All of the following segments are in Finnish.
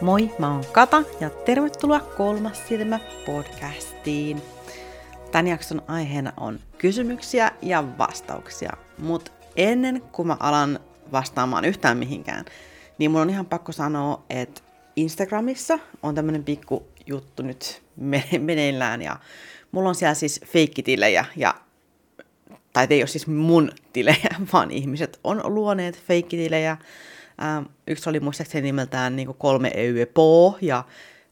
Moi, mä oon Kata ja tervetuloa Kolmas silmä podcastiin. Tän jakson aiheena on kysymyksiä ja vastauksia, mutta ennen kuin mä alan vastaamaan yhtään mihinkään, niin mun on ihan pakko sanoa, että Instagramissa on tämmönen pikku juttu nyt meneillään ja mulla on siellä siis feikkitilejä ja tai ei ole siis mun tilejä, vaan ihmiset on luoneet feikkitilejä. Ähm, yksi oli muistaakseni nimeltään niin kolme EYPO ja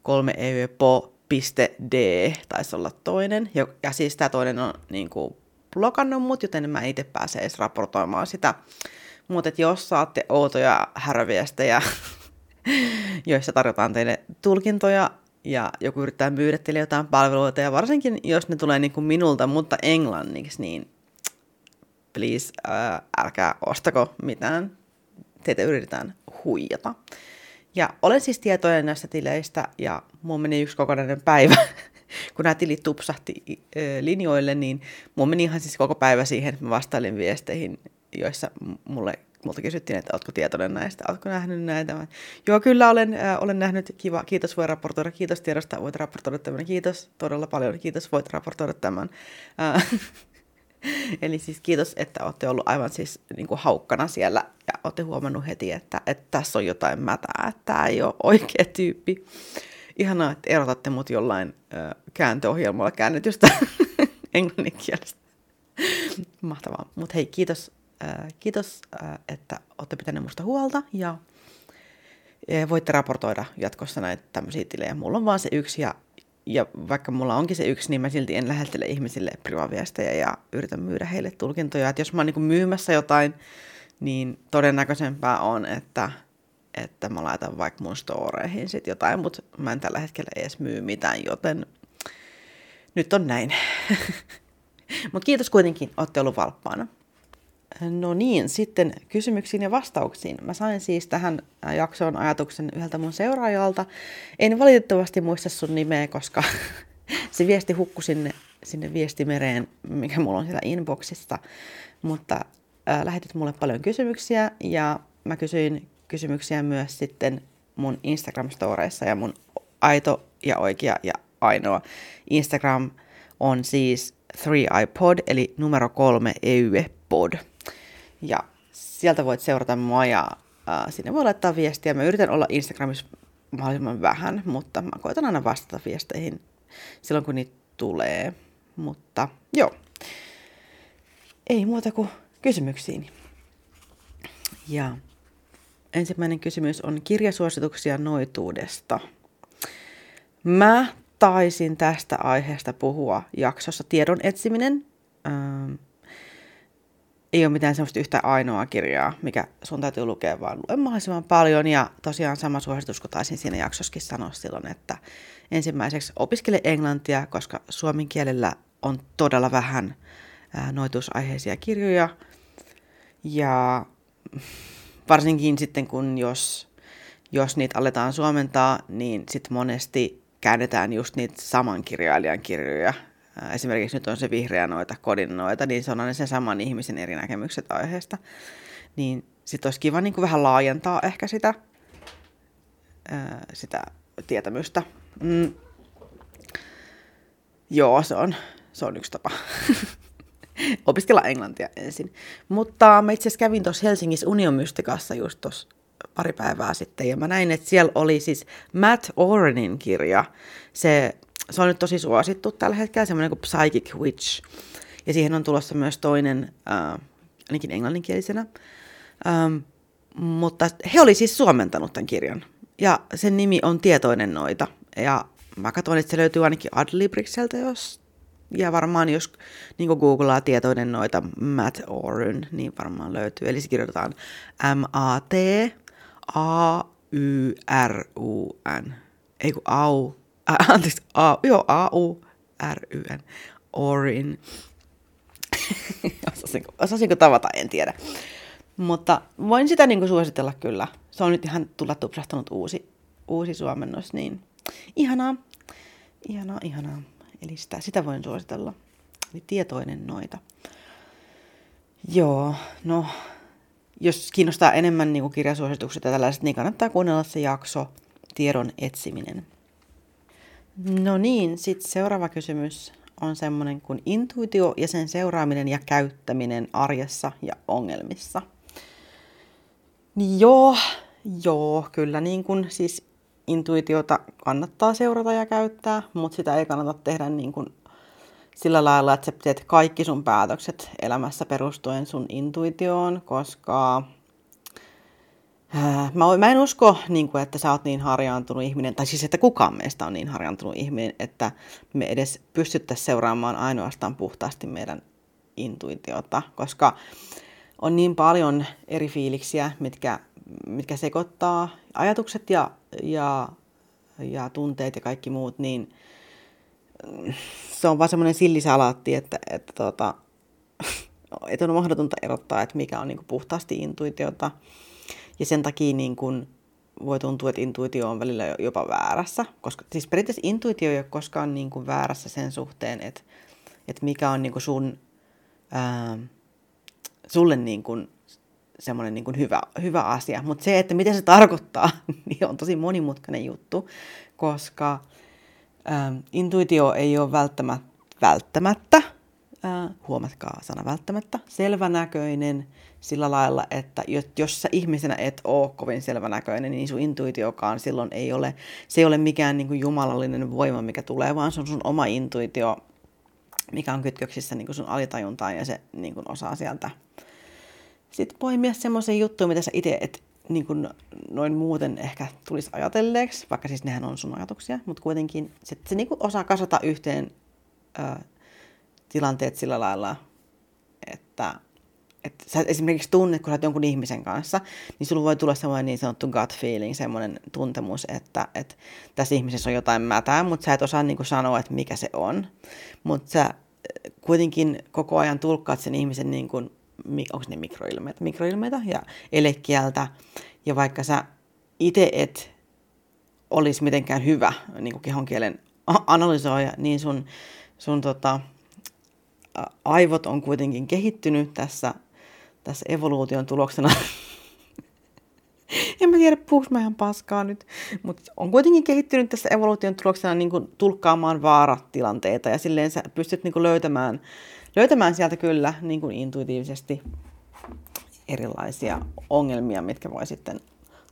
kolme EYPO.d taisi olla toinen. Ja, ja siis tämä toinen on niin kuin blokannut mut, joten mä itse pääsen edes raportoimaan sitä. Mutta jos saatte outoja häröviestejä, joissa tarjotaan teille tulkintoja ja joku yrittää myydä teille jotain palveluita, ja varsinkin jos ne tulee niin kuin minulta, mutta englanniksi, niin please ää, älkää ostako mitään. Teitä yritetään huijata. Ja olen siis tietoinen näistä tileistä ja mulla meni yksi kokonainen päivä, kun nämä tilit tupsahti linjoille, niin mulla meni ihan siis koko päivä siihen, että mä vastailin viesteihin, joissa mulle multa kysyttiin, että oletko tietoinen näistä, oletko nähnyt näitä. Joo, kyllä olen, äh, olen nähnyt, kiva, kiitos voi raportoida, kiitos tiedosta, voit raportoida tämän, kiitos todella paljon, kiitos voit raportoida tämän. Äh, Eli siis kiitos, että olette ollut aivan siis niin kuin haukkana siellä olette huomannut heti, että, että tässä on jotain mätää, että tämä ei ole oikea tyyppi. Ihanaa, että erotatte mut jollain ö, kääntöohjelmalla käännetystä englanninkielestä. Mahtavaa. Mutta hei, kiitos, äh, kiitos äh, että olette pitäneet musta huolta ja voitte raportoida jatkossa näitä tämmöisiä tilejä. Mulla on vaan se yksi ja ja vaikka mulla onkin se yksi, niin mä silti en lähettele ihmisille privaviestejä ja yritän myydä heille tulkintoja. Että jos mä oon niin myymässä jotain, niin todennäköisempää on, että, että mä laitan vaikka mun storeihin sit jotain, mutta mä en tällä hetkellä edes myy mitään, joten nyt on näin. mutta kiitos kuitenkin, olette ollut valppaana. No niin, sitten kysymyksiin ja vastauksiin. Mä sain siis tähän jaksoon ajatuksen yhdeltä mun seuraajalta. En valitettavasti muista sun nimeä, koska se viesti hukkui sinne, sinne viestimereen, mikä mulla on siellä inboxissa. Mutta äh, lähetit mulle paljon kysymyksiä ja mä kysyin kysymyksiä myös sitten mun Instagram-storeissa ja mun aito ja oikea ja ainoa Instagram on siis 3iPod eli numero kolme EYE-pod. Ja sieltä voit seurata mua ja äh, sinne voi laittaa viestiä. Mä yritän olla Instagramissa mahdollisimman vähän, mutta mä koitan aina vastata viesteihin silloin, kun niitä tulee. Mutta joo, ei muuta kuin kysymyksiin. Ja ensimmäinen kysymys on kirjasuosituksia noituudesta. Mä taisin tästä aiheesta puhua jaksossa tiedon etsiminen. Ähm, ei ole mitään semmoista yhtä ainoaa kirjaa, mikä sun täytyy lukea, vaan lue mahdollisimman paljon. Ja tosiaan sama suositus, kun taisin siinä jaksossakin sanoa silloin, että ensimmäiseksi opiskele englantia, koska suomen kielellä on todella vähän noitusaiheisia kirjoja. Ja varsinkin sitten, kun jos, jos niitä aletaan suomentaa, niin sitten monesti käännetään just niitä saman kirjailijan kirjoja esimerkiksi nyt on se vihreä noita, kodin noita, niin se on aina sen saman ihmisen eri näkemykset aiheesta. Niin sitten olisi kiva niin kuin vähän laajentaa ehkä sitä, sitä tietämystä. Mm. Joo, se on, se on yksi tapa. Opiskella englantia ensin. Mutta mä itse asiassa kävin tuossa Helsingissä Union Mystikassa just tuossa pari päivää sitten, ja mä näin, että siellä oli siis Matt Orenin kirja. Se se on nyt tosi suosittu tällä hetkellä, semmoinen kuin Psychic Witch. Ja siihen on tulossa myös toinen, äh, ainakin englanninkielisenä. Ähm, mutta he oli siis suomentanut tämän kirjan. Ja sen nimi on Tietoinen noita. Ja mä katsoin, että se löytyy ainakin Adlibrikseltä, jos ja varmaan jos niin googlaa tietoinen noita Matt Oryn, niin varmaan löytyy. Eli se kirjoitetaan M-A-T A-Y-R-U-N. Ei kun au, äh, anteeksi, A, joo, A-U-R-Y-N, Orin. osasinko, osasinko tavata, en tiedä. Mutta voin sitä niin kuin suositella kyllä. Se on nyt ihan tulla tupsahtanut uusi, uusi suomennos, niin ihanaa, ihanaa, ihanaa. Eli sitä, sitä voin suositella. Eli tietoinen noita. Joo, no jos kiinnostaa enemmän niin kirjasuositukset ja tällaiset, niin kannattaa kuunnella se jakso tiedon etsiminen. No niin, sitten seuraava kysymys on semmoinen kuin intuitio ja sen seuraaminen ja käyttäminen arjessa ja ongelmissa. Niin joo, joo, kyllä niin kuin siis intuitiota kannattaa seurata ja käyttää, mutta sitä ei kannata tehdä niin kuin sillä lailla, että sä teet kaikki sun päätökset elämässä perustuen sun intuitioon, koska Äh, mä, mä en usko, niin kuin, että sä oot niin harjaantunut ihminen, tai siis että kukaan meistä on niin harjaantunut ihminen, että me edes pystyttäisiin seuraamaan ainoastaan puhtaasti meidän intuitiota, koska on niin paljon eri fiiliksiä, mitkä, mitkä sekoittaa ajatukset ja, ja, ja tunteet ja kaikki muut, niin se on vaan semmoinen sillisalaatti, että, että, tota, että on mahdotonta erottaa, että mikä on niin kuin puhtaasti intuitiota ja sen takia niin kun voi tuntua, että intuitio on välillä jopa väärässä. Koska, siis periaatteessa intuitio ei ole koskaan niin kuin väärässä sen suhteen, että, että mikä on niin kuin sun, ää, sulle niin kuin semmoinen niin hyvä, hyvä asia. Mutta se, että mitä se tarkoittaa, niin on tosi monimutkainen juttu, koska ää, intuitio ei ole välttämättä, välttämättä ää, huomatkaa sana välttämättä, selvänäköinen sillä lailla, että jos sä ihmisenä et ole kovin selvänäköinen, niin sun intuitiokaan silloin ei ole, se ei ole mikään niin kuin jumalallinen voima, mikä tulee, vaan se on sun oma intuitio, mikä on kytköksissä niin kuin sun alitajuntaan ja se niin kuin osaa sieltä sitten poimia semmoisen juttuja, mitä sä itse et niin kuin noin muuten ehkä tulisi ajatelleeksi, vaikka siis nehän on sun ajatuksia, mutta kuitenkin se, se niin kuin osaa kasata yhteen ö, tilanteet sillä lailla, että että sä esimerkiksi tunnet, kun sä oot jonkun ihmisen kanssa, niin sulla voi tulla semmoinen niin sanottu gut feeling, semmoinen tuntemus, että, että tässä ihmisessä on jotain mätää, mutta sä et osaa niin kuin sanoa, että mikä se on. Mutta sä kuitenkin koko ajan tulkkaat sen ihmisen, niin kuin, onko ne mikroilmeitä, mikroilmeitä ja elekieltä, ja vaikka sä itse et olisi mitenkään hyvä niin kuin kehonkielen analysoija, niin sun, sun tota, aivot on kuitenkin kehittynyt tässä, tässä evoluution tuloksena. en mä tiedä, puhuks mä ihan paskaa nyt, mutta on kuitenkin kehittynyt tässä evoluution tuloksena niin tulkkaamaan vaaratilanteita ja silleen sä pystyt niin löytämään, löytämään sieltä kyllä niin kuin intuitiivisesti erilaisia ongelmia, mitkä voi sitten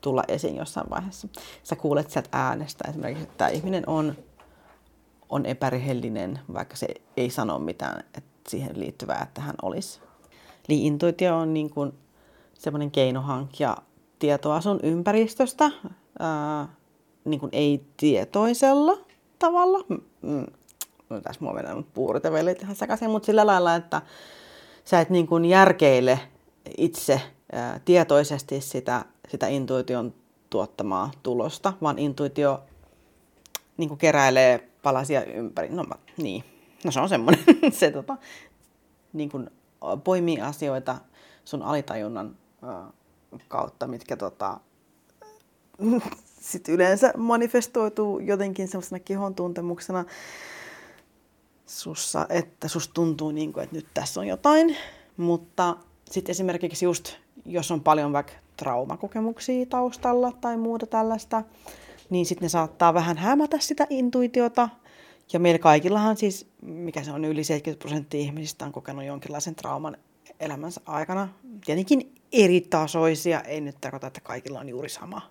tulla esiin jossain vaiheessa. Sä kuulet sieltä äänestä esimerkiksi, että tämä ihminen on, on epärehellinen, vaikka se ei sano mitään että siihen liittyvää, että hän olisi. Eli intuitio on niin kuin semmoinen keino hankkia tietoa sun ympäristöstä ää, niin kuin ei-tietoisella tavalla. No, tässä mulla menee puurit ja velit ihan sekaisin, mutta sillä lailla, että sä et niin kuin järkeile itse ää, tietoisesti sitä, sitä intuition tuottamaa tulosta, vaan intuitio niin kuin keräilee palasia ympäri. No niin, no se on semmoinen, se tota, niin kuin poimii asioita sun alitajunnan ää, kautta, mitkä tota, sit yleensä manifestoituu jotenkin semmoisena kehon tuntemuksena sussa, että susta tuntuu niin kuin, että nyt tässä on jotain. Mutta sitten esimerkiksi just, jos on paljon vaikka traumakokemuksia taustalla tai muuta tällaista, niin sitten ne saattaa vähän hämätä sitä intuitiota – ja meillä kaikillahan siis, mikä se on, yli 70 prosenttia ihmisistä on kokenut jonkinlaisen trauman elämänsä aikana. Tietenkin eri tasoisia, ei nyt tarkoita, että kaikilla on juuri sama.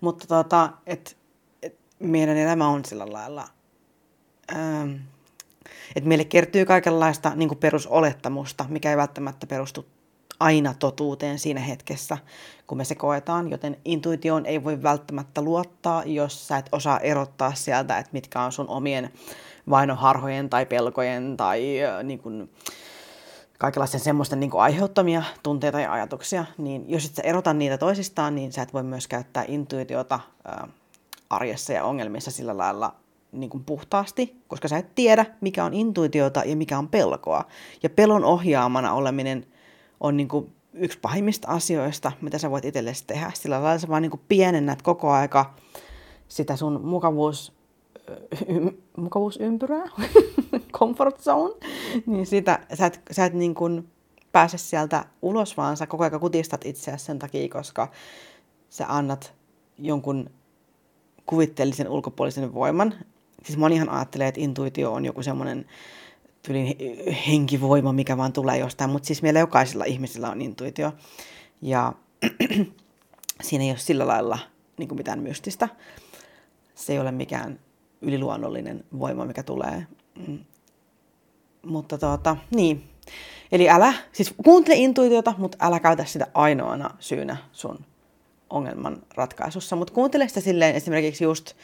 Mutta tota, et, et meidän elämä on sillä lailla, ähm, että meille kertyy kaikenlaista niin perusolettamusta, mikä ei välttämättä perustu aina totuuteen siinä hetkessä, kun me se koetaan, joten intuitioon ei voi välttämättä luottaa, jos sä et osaa erottaa sieltä, että mitkä on sun omien vainoharhojen tai pelkojen tai niin kuin, kaikenlaisten semmoisten niin kuin aiheuttamia tunteita ja ajatuksia, niin jos et sä erota niitä toisistaan, niin sä et voi myös käyttää intuitiota äh, arjessa ja ongelmissa sillä lailla niin kuin puhtaasti, koska sä et tiedä, mikä on intuitiota ja mikä on pelkoa. Ja pelon ohjaamana oleminen on niin kuin yksi pahimmista asioista, mitä sä voit itsellesi tehdä. Sillä lailla sä vaan niin kuin pienennät koko aika sitä sun mukavuus, y, mukavuusympyrää, comfort zone, niin sitä, sä et, sä et niin kuin pääse sieltä ulos, vaan sä koko ajan kutistat itseäsi sen takia, koska sä annat jonkun kuvitteellisen ulkopuolisen voiman. Siis monihan ajattelee, että intuitio on joku semmoinen tyylin henkivoima, mikä vaan tulee jostain, mutta siis meillä jokaisella ihmisellä on intuitio. Ja siinä ei ole sillä lailla niin kuin mitään mystistä. Se ei ole mikään yliluonnollinen voima, mikä tulee. Mm. Mutta tuota, niin. Eli älä, siis kuuntele intuitiota, mutta älä käytä sitä ainoana syynä sun ongelman ratkaisussa. Mutta kuuntele sitä silleen esimerkiksi just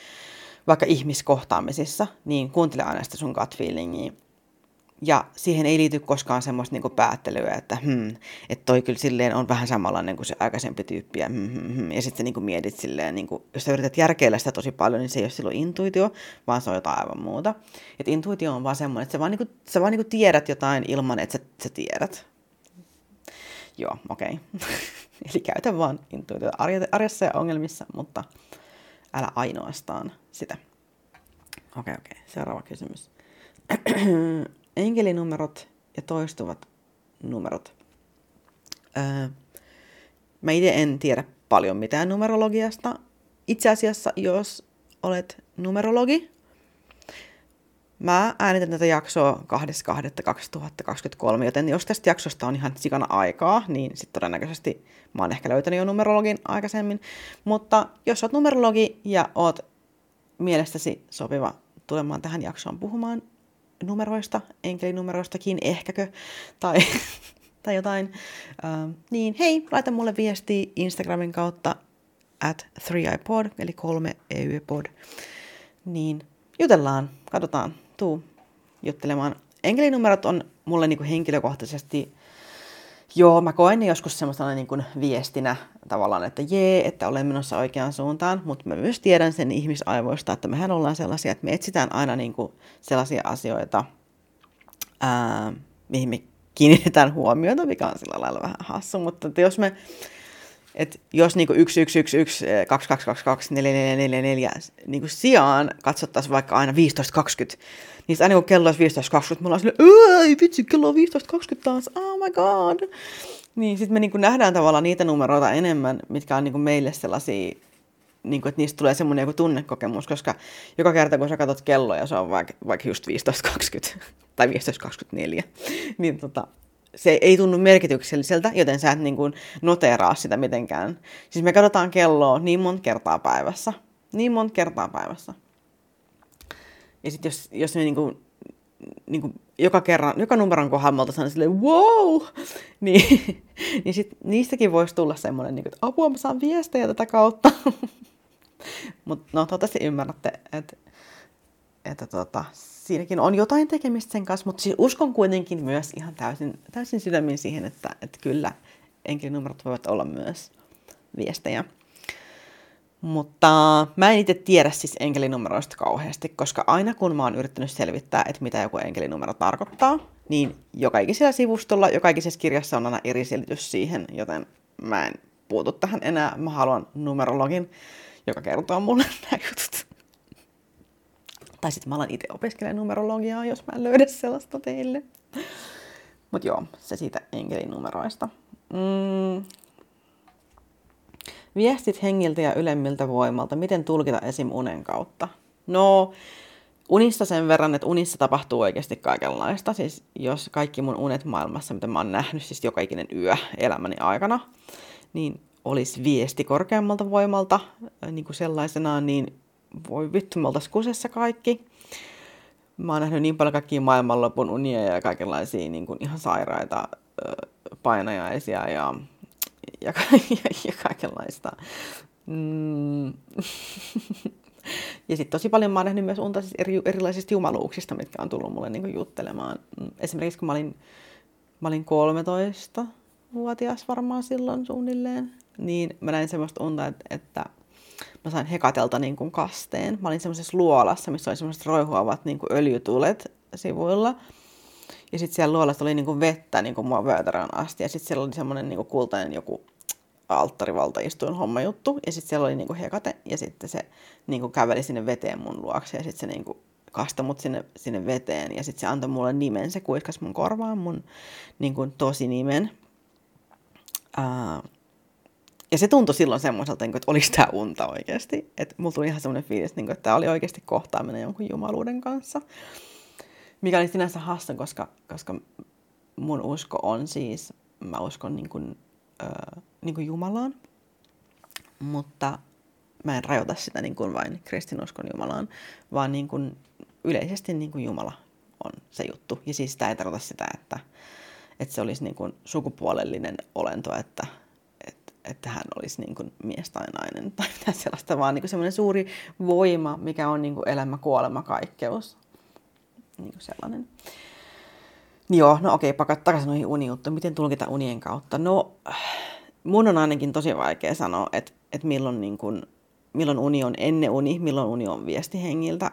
vaikka ihmiskohtaamisissa, niin kuuntele aina sitä sun gut feelingia ja siihen ei liity koskaan semmoista niin päättelyä, että hmm, että toi kyllä silleen on vähän samanlainen kuin se aikaisempi tyyppi. Ja, hmm, hmm, hmm. ja sitten sä niin mietit silleen, niin kuin, jos sä yrität järkeillä sitä tosi paljon, niin se ei ole silloin intuitio, vaan se on jotain aivan muuta. Et intuitio on vaan semmoinen, että sä vaan, niin kuin, sä vaan niin tiedät jotain ilman, että sä, sä tiedät. Joo, okei. Okay. Eli käytä vaan intuitiota arjessa ja ongelmissa, mutta älä ainoastaan sitä. Okei, okay, okei. Okay. Seuraava kysymys enkelinumerot ja toistuvat numerot. Öö, mä itse en tiedä paljon mitään numerologiasta. Itse asiassa, jos olet numerologi, mä äänitän tätä jaksoa 2.2.2023, joten jos tästä jaksosta on ihan sikana aikaa, niin sitten todennäköisesti mä oon ehkä löytänyt jo numerologin aikaisemmin. Mutta jos oot numerologi ja oot mielestäsi sopiva tulemaan tähän jaksoon puhumaan numeroista, enkelinumeroistakin ehkäkö, tai, tai jotain, uh, niin hei, laita mulle viesti Instagramin kautta at 3iPod, eli 3 EYPod, niin jutellaan, katsotaan, tuu juttelemaan. Enkelinumerot on mulle niinku henkilökohtaisesti Joo, mä koen ne joskus semmoisena niin kuin viestinä tavallaan, että jee, että olen menossa oikeaan suuntaan, mutta mä myös tiedän sen ihmisaivoista, että mehän ollaan sellaisia, että me etsitään aina niin kuin sellaisia asioita, ää, mihin me kiinnitetään huomiota, mikä on sillä lailla vähän hassu, mutta että jos me et jos niinku 1, 1, 1, 1, 2, 2, 2, 2, 4, 4, 4, 4 niinku sijaan katsottaisiin vaikka aina 15, 20, niin aina kun kello olisi 15, 20, me ollaan silleen, ei vitsi, kello on 15, 20 taas, oh my god. Niin sitten me niinku nähdään tavallaan niitä numeroita enemmän, mitkä on niinku meille sellaisia, niinku, että niistä tulee semmoinen joku tunnekokemus, koska joka kerta kun sä katsot kelloa ja se on vaikka, vaikka just 15.20 tai 15.24, niin tota, se ei tunnu merkitykselliseltä, joten sä et niin kuin noteraa sitä mitenkään. Siis me katsotaan kelloa niin monta kertaa päivässä. Niin monta kertaa päivässä. Ja sitten jos, jos me niin kuin, niin kuin joka, kerran, joka numeron kohdalla oltaisiin silleen, wow! Niin, niin sit niistäkin voisi tulla semmoinen, niin kuin, että apua, mä saan viestejä tätä kautta. Mutta no, toivottavasti ymmärrätte, että, että tota, siinäkin on jotain tekemistä sen kanssa, mutta siis uskon kuitenkin myös ihan täysin, täysin sydämin siihen, että, että kyllä enkelinumerot voivat olla myös viestejä. Mutta mä en itse tiedä siis enkelinumeroista kauheasti, koska aina kun mä oon yrittänyt selvittää, että mitä joku enkelinumero tarkoittaa, niin joka ikisellä sivustolla, joka ikisessä kirjassa on aina eri selitys siihen, joten mä en puutu tähän enää. Mä haluan numerologin, joka kertoo mulle nämä jutut. Tai sitten mä alan itse opiskelemaan numerologiaa, jos mä en löydä sellaista teille. Mutta joo, se siitä enkelinumeroista. Mm. Viestit hengiltä ja ylemmiltä voimalta. Miten tulkita esim. unen kautta? No, unissa sen verran, että unissa tapahtuu oikeasti kaikenlaista. Siis jos kaikki mun unet maailmassa, mitä mä oon nähnyt, siis joka ikinen yö elämäni aikana, niin olisi viesti korkeammalta voimalta niin kuin sellaisenaan, niin voi vittu, me oltaisiin kusessa kaikki. Mä oon nähnyt niin paljon kaikkia maailmanlopun unia ja kaikenlaisia niin kuin ihan sairaita painajaisia ja, ja, ja, ja kaikenlaista. Mm. ja sitten tosi paljon mä oon nähnyt myös unta siis eri, erilaisista jumaluuksista, mitkä on tullut mulle niin kuin juttelemaan. Esimerkiksi kun mä olin, mä olin 13-vuotias varmaan silloin suunnilleen, niin mä näin semmoista unta, että, että mä sain Hekatelta niin kuin kasteen. Mä olin semmoisessa luolassa, missä oli semmoiset roihuavat niin kuin öljytulet sivuilla. Ja sitten siellä luolassa oli niin kuin vettä niin kuin mua vyötärään asti. Ja sitten siellä oli semmoinen niin kuin kultainen joku alttarivaltaistuin homma juttu. Ja sitten siellä oli niin kuin hekate. Ja sitten se niin kuin käveli sinne veteen mun luokse. Ja sitten se niin kuin kastoi mut sinne, sinne veteen. Ja sitten se antoi mulle nimen. Se kuiskas mun korvaan mun niin kuin tosi nimen. Uh, ja se tuntui silloin semmoiselta, niin että oliko tämä unta oikeasti. Että mulla tuli ihan semmoinen fiilis, niin että tämä oli oikeasti kohtaaminen jonkun jumaluuden kanssa. Mikä oli sinänsä hassa, koska, koska mun usko on siis, mä uskon niin kuin, äh, niin kuin Jumalaan, mutta mä en rajoita sitä niin kuin vain kristinuskon Jumalaan, vaan niin kuin yleisesti niin kuin Jumala on se juttu. Ja siis sitä ei tarkoita sitä, että, että se olisi niin kuin sukupuolellinen olento, että, että, hän olisi niin kuin mies tai nainen tai mitään sellaista, vaan niin semmoinen suuri voima, mikä on niin kuin elämä, kuolema, kaikkeus. Niin kuin sellainen. Niin joo, no okei, pakat takaisin noihin unijuttu. Miten tulkita unien kautta? No, mun on ainakin tosi vaikea sanoa, että, että milloin, niin kuin, milloin uni on ennen uni, milloin uni on viesti hengiltä.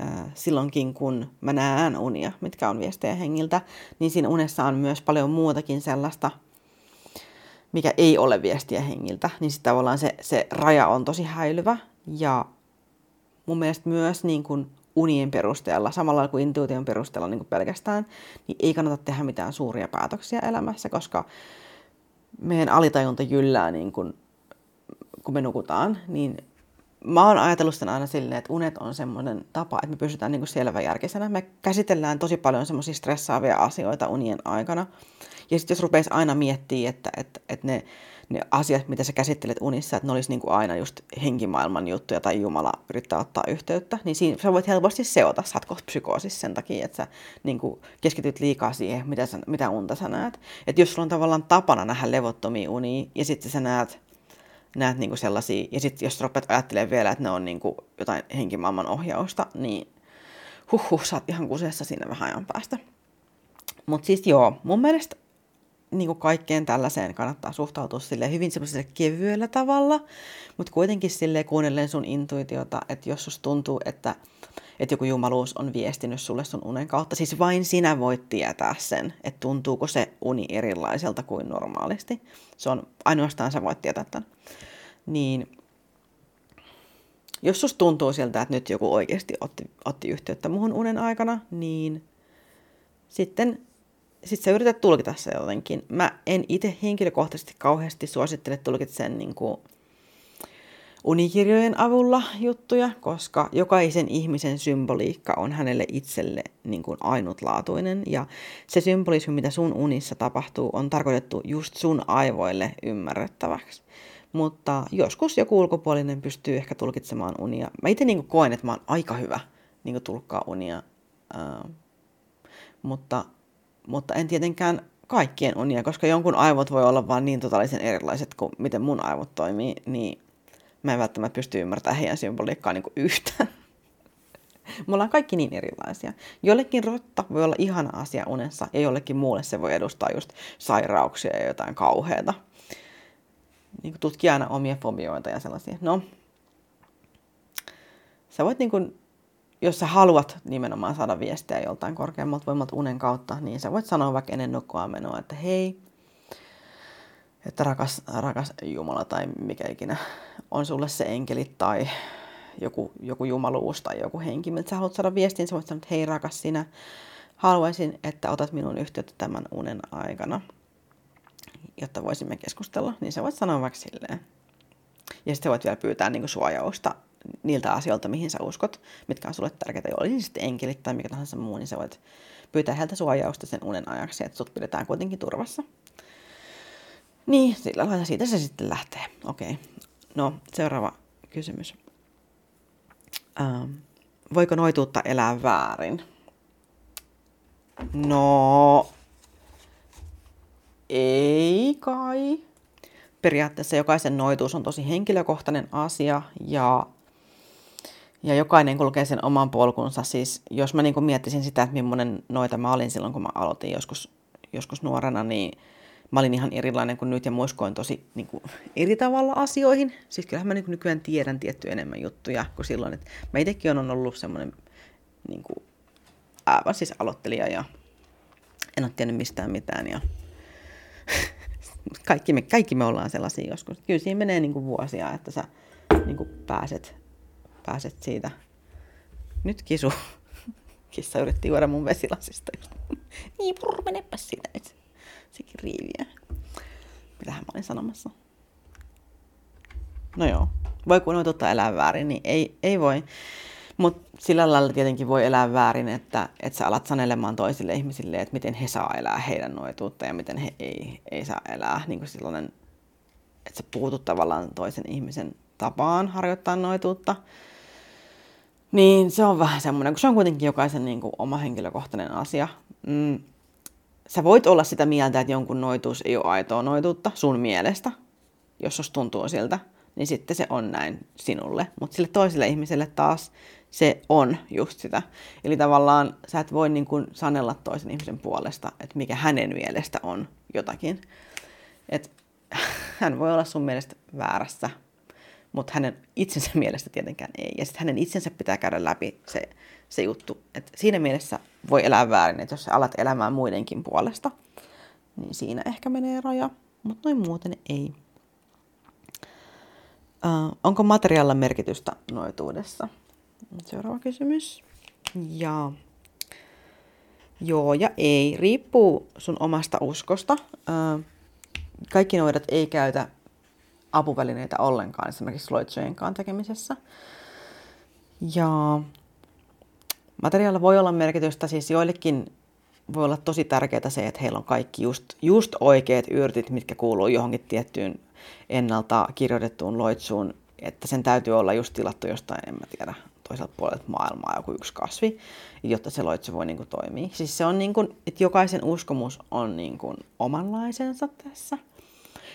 Äh, silloinkin, kun mä näen unia, mitkä on viestejä hengiltä, niin siinä unessa on myös paljon muutakin sellaista, mikä ei ole viestiä hengiltä, niin sitten tavallaan se, se raja on tosi häilyvä. Ja mun mielestä myös niin kuin unien perusteella, samalla kuin intuition perusteella niin kuin pelkästään, niin ei kannata tehdä mitään suuria päätöksiä elämässä, koska meidän alitajunta jyllää, niin kuin, kun me nukutaan, niin mä oon ajatellut sen aina silleen, että unet on semmoinen tapa, että me pysytään niin kuin selväjärkisenä. Me käsitellään tosi paljon semmoisia stressaavia asioita unien aikana. Ja sitten jos rupeisi aina miettiä, että, että, että ne ne asiat, mitä sä käsittelet unissa, että ne olisi niin kuin aina just henkimaailman juttuja tai Jumala yrittää ottaa yhteyttä, niin siinä sä voit helposti seota, sä oot psykoosissa sen takia, että sä niin kuin keskityt liikaa siihen, mitä, sä, mitä unta sä näet. Että jos sulla on tavallaan tapana nähdä levottomia unia ja sitten sä näet, näet kuin sellaisia, ja sitten jos rupeat ajattelemaan vielä, että ne on niin kuin jotain henkimaailman ohjausta, niin huh, huh sä oot ihan kuseessa siinä vähän ajan päästä. Mutta siis joo, mun mielestä niin kuin kaikkeen tällaiseen kannattaa suhtautua sille hyvin semmoiselle kevyellä tavalla, mutta kuitenkin sille kuunnellen sun intuitiota, että jos susta tuntuu, että, että joku jumaluus on viestinyt sulle sun unen kautta, siis vain sinä voit tietää sen, että tuntuuko se uni erilaiselta kuin normaalisti. Se on ainoastaan sä voit tietää tämän. Niin jos susta tuntuu siltä, että nyt joku oikeasti otti, otti yhteyttä muhun unen aikana, niin sitten sitten sä yrität tulkita se jotenkin. Mä en itse henkilökohtaisesti kauheasti suosittele tulkita sen niin kuin unikirjojen avulla juttuja, koska jokaisen ihmisen symboliikka on hänelle itselle niin kuin ainutlaatuinen. Ja se symbolismi, mitä sun unissa tapahtuu, on tarkoitettu just sun aivoille ymmärrettäväksi. Mutta joskus joku ulkopuolinen pystyy ehkä tulkitsemaan unia. Mä itse niin koen, että mä oon aika hyvä niin tulkkaa unia. Uh, mutta mutta en tietenkään kaikkien unia, koska jonkun aivot voi olla vain niin totaalisen erilaiset kuin miten mun aivot toimii, niin mä en välttämättä pysty ymmärtämään heidän symboliikkaa niin yhtään. Me ollaan kaikki niin erilaisia. Jollekin rotta voi olla ihana asia unessa ja jollekin muulle se voi edustaa just sairauksia ja jotain kauheata. Niin tutkia aina omia fobioita ja sellaisia. No, sä voit niin kuin jos sä haluat nimenomaan saada viestiä joltain korkeammalta voimalta unen kautta, niin sä voit sanoa vaikka ennen nukkua menoa, että hei, että rakas, rakas Jumala tai mikä ikinä on sulle se enkeli tai joku, joku jumaluus tai joku henki, mutta sä haluat saada viestin, sä voit sanoa, että hei rakas sinä, haluaisin, että otat minun yhteyttä tämän unen aikana, jotta voisimme keskustella, niin sä voit sanoa vaikka silleen. Ja sitten voit vielä pyytää niin suojausta niiltä asioilta, mihin sä uskot, mitkä on sulle tärkeitä, oli sitten enkelit tai mikä tahansa muu, niin sä voit pyytää heiltä suojausta sen unen ajaksi, että sut pidetään kuitenkin turvassa. Niin, sillä lailla siitä se sitten lähtee. Okei. Okay. No, seuraava kysymys. Ähm, voiko noituutta elää väärin? No, ei kai. Periaatteessa jokaisen noituus on tosi henkilökohtainen asia ja ja jokainen kulkee sen oman polkunsa. Siis jos mä niin miettisin sitä, että millainen noita mä olin silloin, kun mä aloitin joskus, joskus nuorena, niin mä olin ihan erilainen kuin nyt ja muiskoin tosi niin kuin, eri tavalla asioihin. Siis kyllähän mä niin nykyään tiedän tietty enemmän juttuja kuin silloin. Että mä itsekin on ollut semmoinen niin kuin, aivan siis aloittelija ja en ole tiennyt mistään mitään. Ja kaikki, me, kaikki me ollaan sellaisia joskus. Kyllä siinä menee niin kuin, vuosia, että sä niin kuin, pääset pääset siitä. Nyt kisu. Kissa yritti juoda mun vesilasista. niin, purr, menepä siitä. Sekin riiviä. Mitähän mä olin sanomassa? no joo, voi kun noitutta elää väärin, niin ei, ei voi. Mutta sillä lailla tietenkin voi elää väärin, että, että sä alat sanelemaan toisille ihmisille, että miten he saa elää heidän noituutta ja miten he ei, ei saa elää. Niin kuin sellainen, että sä puutut tavallaan toisen ihmisen tapaan harjoittaa noituutta. Niin se on vähän semmoinen, kun se on kuitenkin jokaisen niin kuin, oma henkilökohtainen asia. Mm. Sä voit olla sitä mieltä, että jonkun noituus ei ole aitoa noituutta sun mielestä, jos susta tuntuu siltä, niin sitten se on näin sinulle. Mutta sille toiselle ihmiselle taas se on just sitä. Eli tavallaan sä et voi niin kuin sanella toisen ihmisen puolesta, että mikä hänen mielestä on jotakin. Et hän voi olla sun mielestä väärässä, mutta hänen itsensä mielestä tietenkään ei. Ja sitten hänen itsensä pitää käydä läpi se, se juttu. Et siinä mielessä voi elää väärin, että jos sä alat elämään muidenkin puolesta, niin siinä ehkä menee raja, mutta noin muuten ei. Uh, onko materiaalilla merkitystä noituudessa? Seuraava kysymys. Ja joo ja ei. Riippuu sun omasta uskosta. Kaikki noidat ei käytä apuvälineitä ollenkaan, esimerkiksi loitsujenkaan tekemisessä. Ja materiaalilla voi olla merkitystä, siis joillekin voi olla tosi tärkeää se, että heillä on kaikki just, just oikeat yrtit, mitkä kuuluu johonkin tiettyyn ennalta kirjoitettuun loitsuun, että sen täytyy olla just tilattu jostain, en mä tiedä, toiselta puolelta maailmaa joku yksi kasvi, jotta se loitsu voi niin kuin, toimia. Siis se on niin kuin, että jokaisen uskomus on niin kuin, omanlaisensa tässä.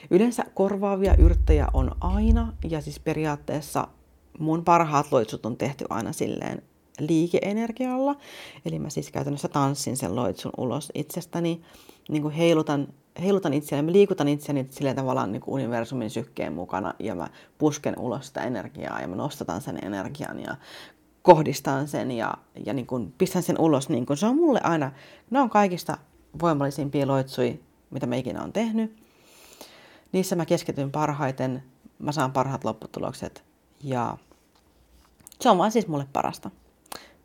Yleensä korvaavia yrttejä on aina, ja siis periaatteessa mun parhaat loitsut on tehty aina silleen liikeenergialla. Eli mä siis käytännössä tanssin sen loitsun ulos itsestäni, niin kuin heilutan heilutan itseäni, mä liikutan itseäni silleen tavallaan niin kuin universumin sykkeen mukana ja mä pusken ulos sitä energiaa ja mä nostatan sen energian ja kohdistan sen ja, ja niin kuin pistän sen ulos. Niin kuin se on mulle aina, ne on kaikista voimallisimpia loitsui, mitä mä ikinä on tehnyt. Niissä mä keskityn parhaiten, mä saan parhaat lopputulokset ja se on vaan siis mulle parasta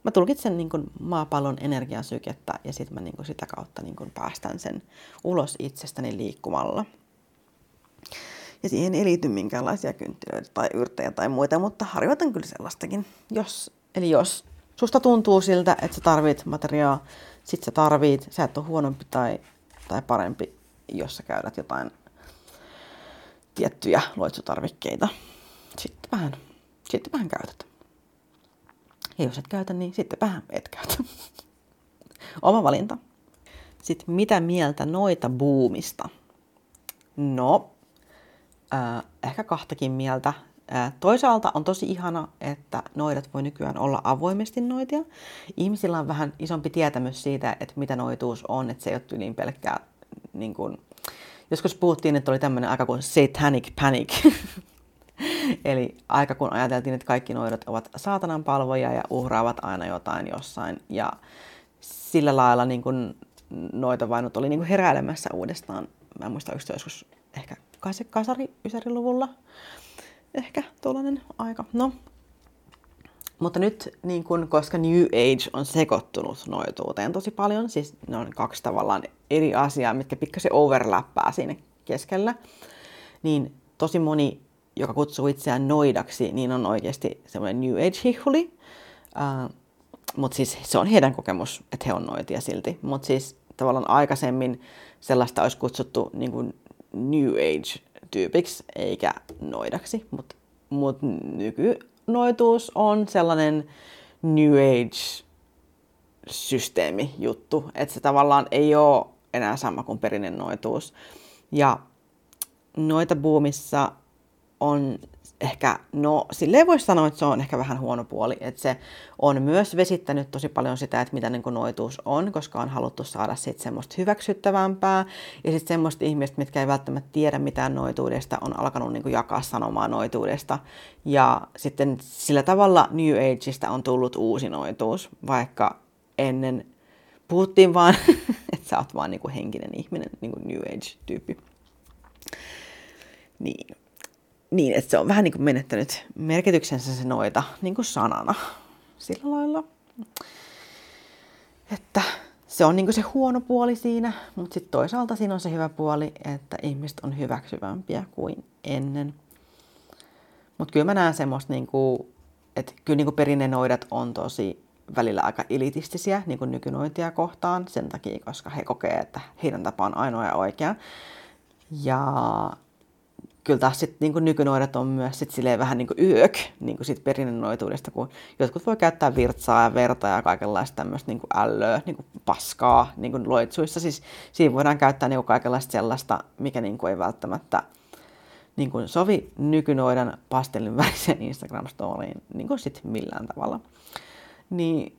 mä tulkitsen niin kuin maapallon energiasykettä ja sitten mä niin kuin sitä kautta niin kuin päästän sen ulos itsestäni liikkumalla. Ja siihen ei liity minkäänlaisia kynttilöitä tai yrttejä tai muita, mutta harjoitan kyllä sellaistakin. Jos, eli jos susta tuntuu siltä, että sä tarvit materiaa, sit sä tarvit, sä et ole huonompi tai, tai parempi, jos sä käydät jotain tiettyjä loitsutarvikkeita. Sitten vähän, sitten vähän käytät. Ja jos et käytä, niin vähän et käytä. Oma valinta. Sitten mitä mieltä noita buumista? No, äh, ehkä kahtakin mieltä. Äh, toisaalta on tosi ihana, että noidat voi nykyään olla avoimesti noitia. Ihmisillä on vähän isompi tietämys siitä, että mitä noituus on, että se ei ole niin pelkkää niin kuin, joskus puhuttiin, että oli tämmöinen aika kuin satanic panic, Eli aika kun ajateltiin, että kaikki noidat ovat saatanan palvoja ja uhraavat aina jotain jossain. Ja sillä lailla niin kuin noita vainut oli niin kuin heräilemässä uudestaan. Mä en muista yksi joskus ehkä kasari luvulla Ehkä tuollainen aika. No, mutta nyt, niin kun, koska New Age on sekoittunut noituuteen tosi paljon, siis ne on kaksi tavallaan eri asiaa, mitkä pikkasen overlappaa siinä keskellä, niin tosi moni joka kutsuu itseään noidaksi, niin on oikeasti semmoinen New Age-hihuli. Uh, Mutta siis se on heidän kokemus, että he on noitia silti. Mutta siis tavallaan aikaisemmin sellaista olisi kutsuttu niin kuin New Age-tyypiksi eikä noidaksi. Mutta mut nykynoituus on sellainen New Age-systeemi juttu, että se tavallaan ei ole enää sama kuin perinnen noituus. Ja noita buumissa on ehkä, no silleen voisi sanoa, että se on ehkä vähän huono puoli, että se on myös vesittänyt tosi paljon sitä, että mitä niin kuin noituus on, koska on haluttu saada sitten semmoista hyväksyttävämpää ja sitten semmoista ihmistä, mitkä ei välttämättä tiedä mitään noituudesta, on alkanut niin kuin jakaa sanomaa noituudesta ja sitten sillä tavalla New Ageista on tullut uusi noituus, vaikka ennen puhuttiin vaan, että sä oot vaan niin kuin henkinen ihminen, niin kuin New Age-tyyppi. Niin niin, että se on vähän niin kuin menettänyt merkityksensä se noita niin kuin sanana sillä lailla. Että se on niin kuin se huono puoli siinä, mutta sitten toisaalta siinä on se hyvä puoli, että ihmiset on hyväksyvämpiä kuin ennen. Mutta kyllä mä näen semmoista, niin kuin, että kyllä niin perinnenoidat on tosi välillä aika elitistisiä niin kuin nykynoitia kohtaan sen takia, koska he kokee, että heidän tapa on ainoa ja oikea. Ja kyllä taas sit, niin nykynoidat on myös sit silleen vähän niin kuin yök niin kuin sit perinnenoituudesta, kun jotkut voi käyttää virtsaa ja verta ja kaikenlaista tämmöistä niin ällöä, niin kuin paskaa niin kuin loitsuissa. Siis siinä voidaan käyttää niin kuin kaikenlaista sellaista, mikä niin kuin ei välttämättä niin kuin sovi nykynoidan pastellin väriseen Instagram-storiin niin kuin sit millään tavalla. Niin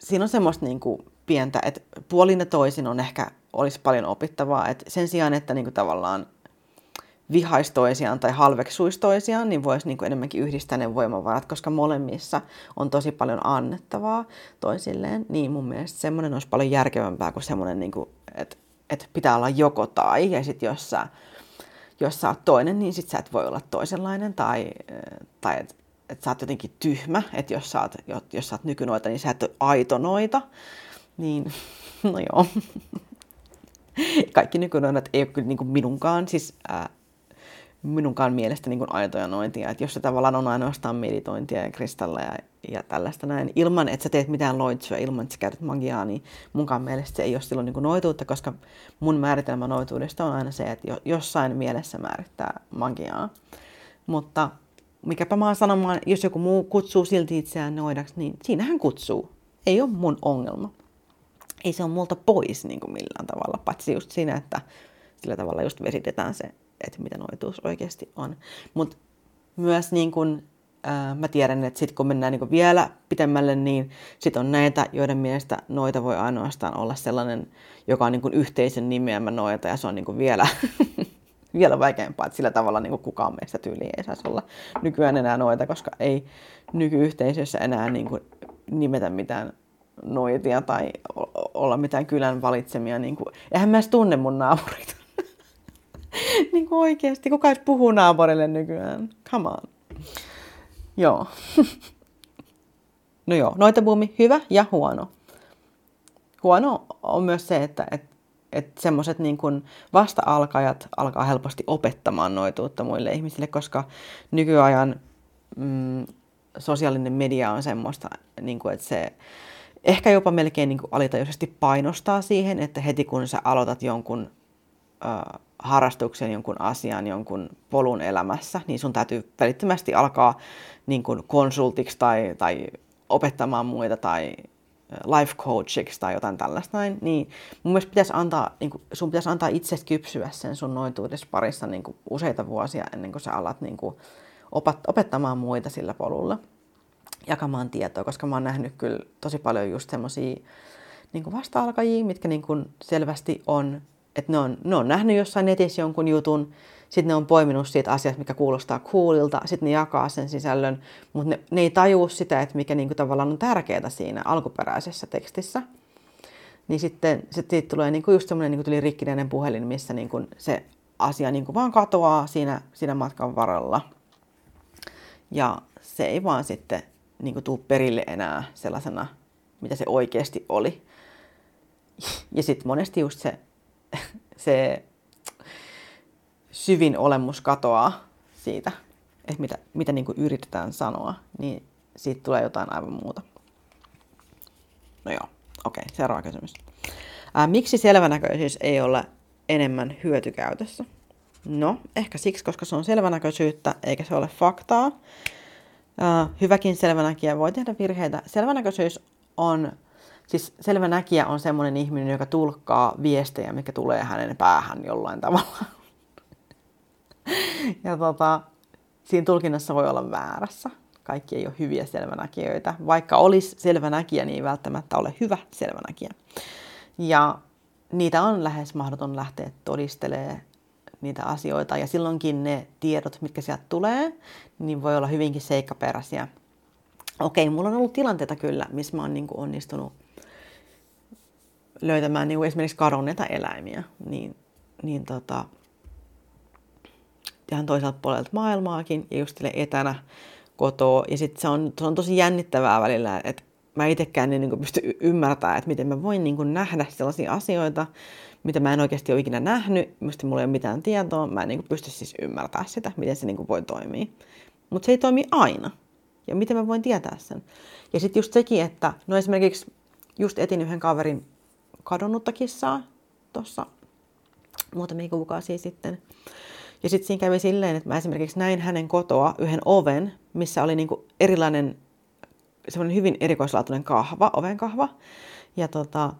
siinä on semmoista niin kuin pientä, että puolin ja toisin on ehkä, olisi paljon opittavaa, että sen sijaan, että niin kuin tavallaan vihaisi toisiaan tai halveksuisi toisiaan, niin voisi niin kuin enemmänkin yhdistää ne voimavarat, koska molemmissa on tosi paljon annettavaa toisilleen. Niin mun mielestä semmoinen olisi paljon järkevämpää kuin semmoinen, niin kuin, että, että pitää olla joko tai, ja sitten jos sä, jos sä oot toinen, niin sit sä et voi olla toisenlainen, tai, tai että et sä oot jotenkin tyhmä, että jos sä oot, jos sä oot nykynoita, niin sä et ole aito noita. Niin, no joo. Kaikki nykynoidat ei ole kyllä niin kuin minunkaan, siis ää, minunkaan mielestä niin kuin aitoja noitia. Että jos se tavallaan on ainoastaan meditointia ja kristalleja ja tällaista näin, ilman että sä teet mitään loitsua, ilman että sä käytät magiaa, niin munkaan mielestä se ei ole silloin niin kuin noituutta, koska mun määritelmä noituudesta on aina se, että jossain mielessä määrittää magiaa. Mutta mikäpä mä oon sanomaan, jos joku muu kutsuu silti itseään noidaksi, niin siinähän kutsuu. Ei ole mun ongelma. Ei se ole multa pois niin kuin millään tavalla, paitsi just siinä, että sillä tavalla just vesitetään se että mitä noituus oikeasti on. Mutta myös niin kun, ää, mä tiedän, että sitten kun mennään niin vielä pitemmälle, niin sitten on näitä, joiden mielestä noita voi ainoastaan olla sellainen, joka on niin yhteisön nimeämä noita, ja se on niin vielä, vielä vaikeampaa, että sillä tavalla niin kukaan meistä tyyliin ei saisi olla nykyään enää noita, koska ei nykyyhteisössä enää niin nimetä mitään noitia tai olla mitään kylän valitsemia. Niin kuin, eihän mä edes tunne mun naapureita. niin kuin oikeasti, kuka edes puhuu naapurille nykyään? Come on. Joo. no joo, noita buumi, hyvä ja huono. Huono on myös se, että et, et semmoiset niin vasta-alkajat alkaa helposti opettamaan noituutta muille ihmisille, koska nykyajan mm, sosiaalinen media on semmoista, niin kuin, että se ehkä jopa melkein niin kuin alitajuisesti painostaa siihen, että heti kun sä aloitat jonkun äh, harrastuksen, jonkun asian, jonkun polun elämässä, niin sun täytyy välittömästi alkaa niin kuin konsultiksi tai, tai opettamaan muita tai life coachiksi tai jotain tällaista näin, niin mun mielestä pitäisi antaa, niin kuin, sun pitäisi antaa itse kypsyä sen sun noituudessa parissa niin kuin useita vuosia ennen kuin sä alat niin kuin, opat, opettamaan muita sillä polulla, jakamaan tietoa, koska mä oon nähnyt kyllä tosi paljon just semmosia niin vasta-alkajia, mitkä niin kuin selvästi on että ne on, ne on nähnyt jossain netissä jonkun jutun, sitten ne on poiminut siitä asiasta, mikä kuulostaa coolilta, sitten ne jakaa sen sisällön, mutta ne, ne ei tajua sitä, että mikä niinku tavallaan on tärkeää siinä alkuperäisessä tekstissä. Niin sitten, sitten siitä tulee niinku just semmoinen niinku tuli rikkinäinen puhelin, missä niinku se asia niinku vaan katoaa siinä, siinä matkan varrella. Ja se ei vaan sitten niinku tuu perille enää sellaisena, mitä se oikeasti oli. Ja sitten monesti just se se syvin olemus katoaa siitä, että mitä, mitä niin kuin yritetään sanoa, niin siitä tulee jotain aivan muuta. No joo, okei, okay, seuraava kysymys. Ää, miksi selvänäköisyys ei ole enemmän hyötykäytössä? No, ehkä siksi, koska se on selvänäköisyyttä eikä se ole faktaa. Ää, hyväkin selvänäkijä voi tehdä virheitä. Selvänäköisyys on Siis selvä näkijä on semmoinen ihminen, joka tulkkaa viestejä, mikä tulee hänen päähän jollain tavalla. ja tota, siinä tulkinnassa voi olla väärässä. Kaikki ei ole hyviä selvänäkijöitä. Vaikka olisi selvänäkijä, niin ei välttämättä ole hyvä selvänäkijä. Ja niitä on lähes mahdoton lähteä todistelemaan niitä asioita. Ja silloinkin ne tiedot, mitkä sieltä tulee, niin voi olla hyvinkin seikkaperäisiä. Okei, mulla on ollut tilanteita kyllä, missä mä oon niin onnistunut löytämään niin kuin esimerkiksi kadonneita eläimiä, niin, niin tota, ihan toiselta puolelta maailmaakin ja just etänä kotoa. Ja sitten se on, se on tosi jännittävää välillä, että mä itsekään en niin kuin pysty ymmärtämään, että miten mä voin niin kuin nähdä sellaisia asioita, mitä mä en oikeasti ole ikinä nähnyt, mistä mulla ei ole mitään tietoa, mä en niin kuin pysty siis ymmärtämään sitä, miten se niin kuin voi toimia. mutta se ei toimi aina. Ja miten mä voin tietää sen? Ja sitten just sekin, että no esimerkiksi just etin yhden kaverin kadonnutta kissaa tuossa muutamia kuukausia sitten. Ja sitten siinä kävi silleen, että mä esimerkiksi näin hänen kotoa yhden oven, missä oli niinku erilainen, semmoinen hyvin erikoislaatuinen kahva, ovenkahva. Ja tota,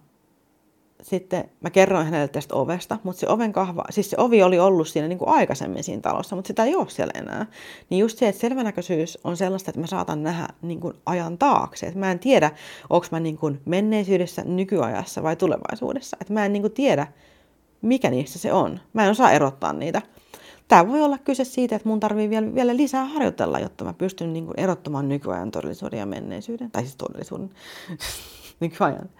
sitten mä kerroin hänelle tästä ovesta, mutta se oven kahva, siis se ovi oli ollut siinä niin kuin aikaisemmin siinä talossa, mutta sitä ei ole siellä enää. Niin just se, että selvänäköisyys on sellaista, että mä saatan nähdä niin kuin ajan taakse. Että mä en tiedä, onko mä niin kuin menneisyydessä, nykyajassa vai tulevaisuudessa. Että mä en niin kuin tiedä, mikä niissä se on. Mä en osaa erottaa niitä. Tämä voi olla kyse siitä, että mun tarvii vielä, vielä lisää harjoitella, jotta mä pystyn niin kuin erottamaan nykyajan todellisuuden ja menneisyyden. Tai siis todellisuuden. nykyajan,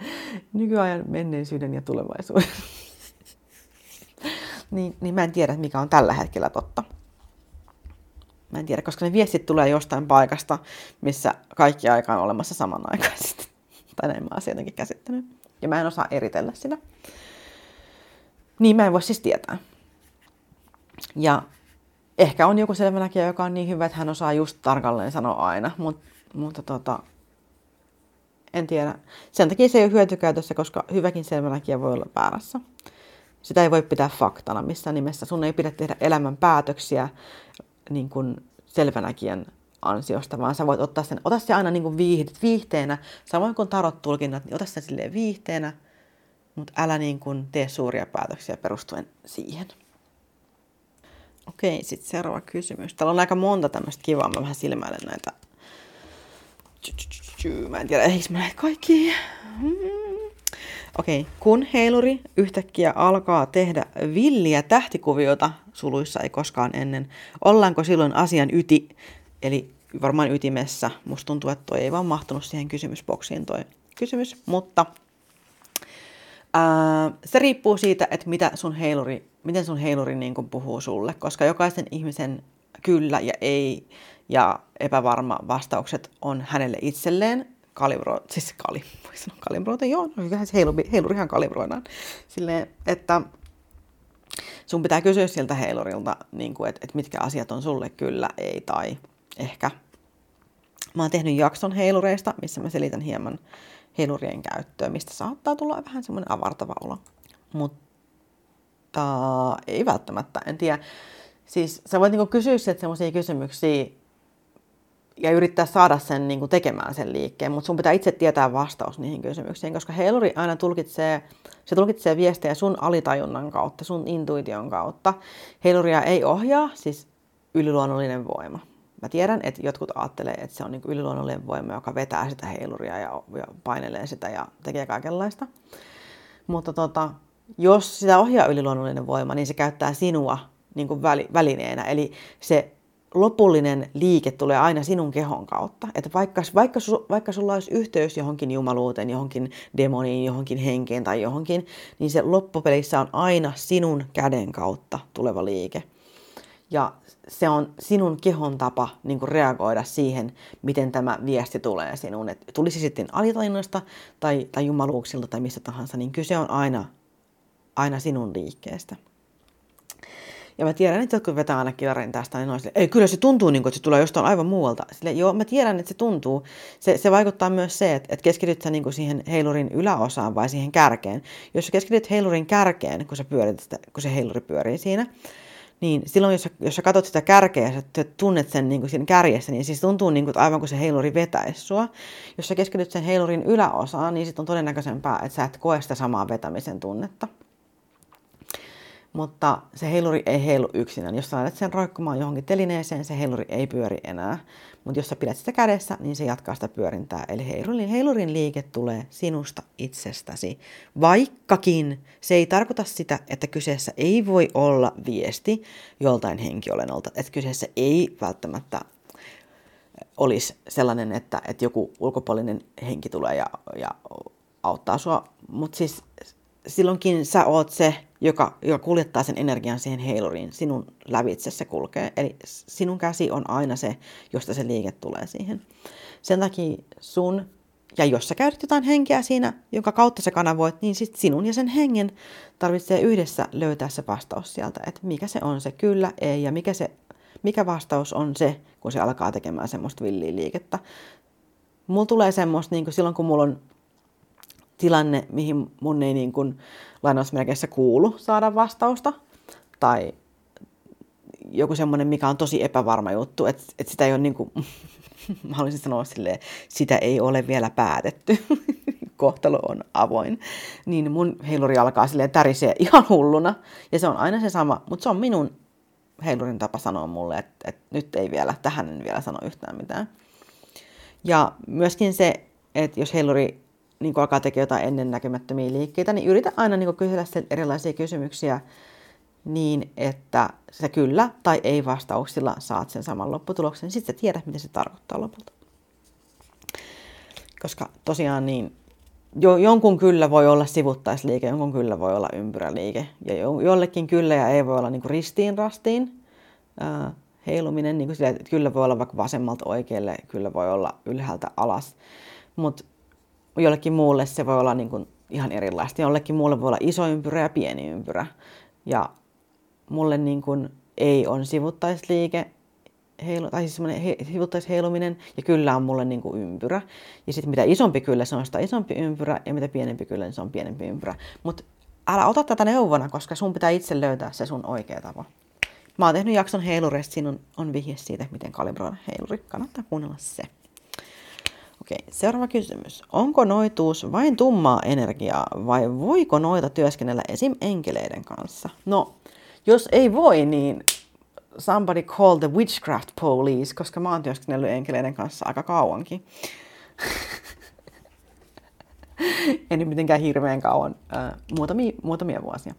nykyajan menneisyyden ja tulevaisuuden. niin, niin mä en tiedä, mikä on tällä hetkellä totta. Mä en tiedä, koska ne viestit tulee jostain paikasta, missä kaikki aika on olemassa samanaikaisesti. tai näin mä oon jotenkin käsittänyt. Ja mä en osaa eritellä sitä. Niin mä en voi siis tietää. Ja ehkä on joku selvänäkijä, joka on niin hyvä, että hän osaa just tarkalleen sanoa aina, Mut, mutta tota, en tiedä. Sen takia se ei ole hyötykäytössä, koska hyväkin selvänäkijä voi olla väärässä. Sitä ei voi pitää faktana missään nimessä. Sun ei pidä tehdä elämän päätöksiä niin kuin selvänäkijän ansiosta, vaan sä voit ottaa sen, ota se aina niin kuin viihteenä, samoin kuin tarot-tulkinnat, niin ota sen silleen viihteenä, mutta älä niin kuin tee suuria päätöksiä perustuen siihen. Okei, sitten seuraava kysymys. Täällä on aika monta tämmöistä kivaa. Mä vähän silmäilen näitä. Mä en tiedä, eikö mä näitä kaikki. Mm. Okei, okay. kun heiluri yhtäkkiä alkaa tehdä villiä tähtikuviota, suluissa ei koskaan ennen, ollaanko silloin asian yti, eli varmaan ytimessä. Musta tuntuu, että toi ei vaan mahtunut siihen kysymysboksiin toi kysymys, mutta ää, se riippuu siitä, että mitä sun heiluri miten sun heiluri niin kuin puhuu sulle, koska jokaisen ihmisen kyllä ja ei ja epävarma vastaukset on hänelle itselleen kalibro, siis kali, voi sanoa kalibroita, joo, no se heiluri, heilurihan kalibroidaan. Silleen, että sun pitää kysyä siltä heilurilta, niin kuin, että, että mitkä asiat on sulle kyllä, ei tai ehkä. Mä oon tehnyt jakson heilureista, missä mä selitän hieman heilurien käyttöä, mistä saattaa tulla vähän semmoinen avartava olo. Mutta ei välttämättä, en tiedä. Siis sä voit niinku kysyä sieltä semmoisia kysymyksiä ja yrittää saada sen niinku tekemään sen liikkeen, mutta sun pitää itse tietää vastaus niihin kysymyksiin, koska heiluri aina tulkitsee, se tulkitsee viestejä sun alitajunnan kautta, sun intuition kautta. Heiluria ei ohjaa, siis yliluonnollinen voima. Mä tiedän, että jotkut ajattelee, että se on niinku yliluonnollinen voima, joka vetää sitä heiluria ja, ja painelee sitä ja tekee kaikenlaista. Mutta tota, jos sitä ohjaa yliluonnollinen voima, niin se käyttää sinua niin kuin välineenä. Eli se lopullinen liike tulee aina sinun kehon kautta. Että vaikka, vaikka, su, vaikka sulla olisi yhteys johonkin jumaluuteen, johonkin demoniin, johonkin henkeen tai johonkin, niin se loppupelissä on aina sinun käden kautta tuleva liike. Ja se on sinun kehon tapa niin kuin reagoida siihen, miten tämä viesti tulee sinun. Et tulisi sitten alitajunnasta tai, tai jumaluuksilta tai mistä tahansa, niin kyse on aina aina sinun liikkeestä. Ja mä tiedän, että jotkut vetää aina kilarin tästä, niin sille, ei, kyllä se tuntuu niin kuin, että se tulee jostain aivan muualta. Sille, joo, mä tiedän, että se tuntuu. Se, se vaikuttaa myös se, että, että keskityt sä niin kuin siihen heilurin yläosaan vai siihen kärkeen. Jos sä keskityt heilurin kärkeen, kun, sä pyörit sitä, kun se heiluri pyörii siinä, niin silloin, jos sä, jos sä katsot sitä kärkeä ja sä tunnet sen niin kuin siinä kärjessä, niin siis tuntuu niin kuin, aivan kuin se heiluri vetäisi sua. Jos sä keskityt sen heilurin yläosaan, niin sitten on todennäköisempää, että sä et koe sitä samaa vetämisen tunnetta mutta se heiluri ei heilu yksinään. Jos sä sen roikkumaan johonkin telineeseen, se heiluri ei pyöri enää. Mutta jos sä pidät sitä kädessä, niin se jatkaa sitä pyörintää. Eli heilurin, heilurin liike tulee sinusta itsestäsi. Vaikkakin se ei tarkoita sitä, että kyseessä ei voi olla viesti joltain henkiolennolta. Että kyseessä ei välttämättä olisi sellainen, että, että joku ulkopuolinen henki tulee ja, ja auttaa sua. Mutta siis silloinkin sä oot se, joka, joka kuljettaa sen energian siihen heiluriin. Sinun lävitse se kulkee. Eli sinun käsi on aina se, josta se liike tulee siihen. Sen takia sun, ja jos sä käytät jotain henkeä siinä, jonka kautta sä kanavoit, niin sit sinun ja sen hengen tarvitsee yhdessä löytää se vastaus sieltä, että mikä se on se kyllä, ei, ja mikä se Mikä vastaus on se, kun se alkaa tekemään semmoista villiä liikettä? Mulla tulee semmoista, niin kuin silloin kun mulla on tilanne, mihin mun ei niin kuin, lainausmerkeissä kuulu saada vastausta, tai joku semmoinen, mikä on tosi epävarma juttu, että, että sitä ei ole niin kuin, mä haluaisin sanoa silleen, sitä ei ole vielä päätetty, kohtalo on avoin, niin mun heiluri alkaa silleen tärisee ihan hulluna, ja se on aina se sama, mutta se on minun heilurin tapa sanoa mulle, että, että nyt ei vielä, tähän en vielä sano yhtään mitään. Ja myöskin se, että jos heiluri niin alkaa tekemään jotain ennennäkemättömiä liikkeitä, niin yritä aina niin kysellä erilaisia kysymyksiä niin, että se kyllä tai ei vastauksilla saat sen saman lopputuloksen. Sitten sä tiedät, mitä se tarkoittaa lopulta. Koska tosiaan niin jo, jonkun kyllä voi olla sivuttaisliike, jonkun kyllä voi olla ympyräliike. Ja jo, jollekin kyllä ja ei voi olla niin ristiin rastiin ää, heiluminen. Niin kuin sillä, että kyllä voi olla vaikka vasemmalta oikealle, kyllä voi olla ylhäältä alas. Mutta jollekin muulle se voi olla niin kuin ihan erilaista. Jollekin muulle voi olla iso ympyrä ja pieni ympyrä. Ja mulle niin kuin ei on sivuttaisliike, heilu, tai siis semmoinen he, sivuttaisheiluminen, ja kyllä on mulle niin kuin ympyrä. Ja sitten mitä isompi kyllä, se on sitä isompi ympyrä, ja mitä pienempi kyllä, niin se on pienempi ympyrä. Mutta älä ota tätä neuvona, koska sun pitää itse löytää se sun oikea tapa. Mä oon tehnyt jakson heilureista, siinä on, on vihje siitä, miten kalibroida heiluri. Kannattaa kuunnella se. Okei, seuraava kysymys. Onko noituus vain tummaa energiaa vai voiko noita työskennellä esim. enkeleiden kanssa? No, jos ei voi, niin somebody call the witchcraft police, koska mä oon työskennellyt enkeleiden kanssa aika kauankin. en nyt mitenkään hirveän kauan, äh, muutamia, muutamia vuosia.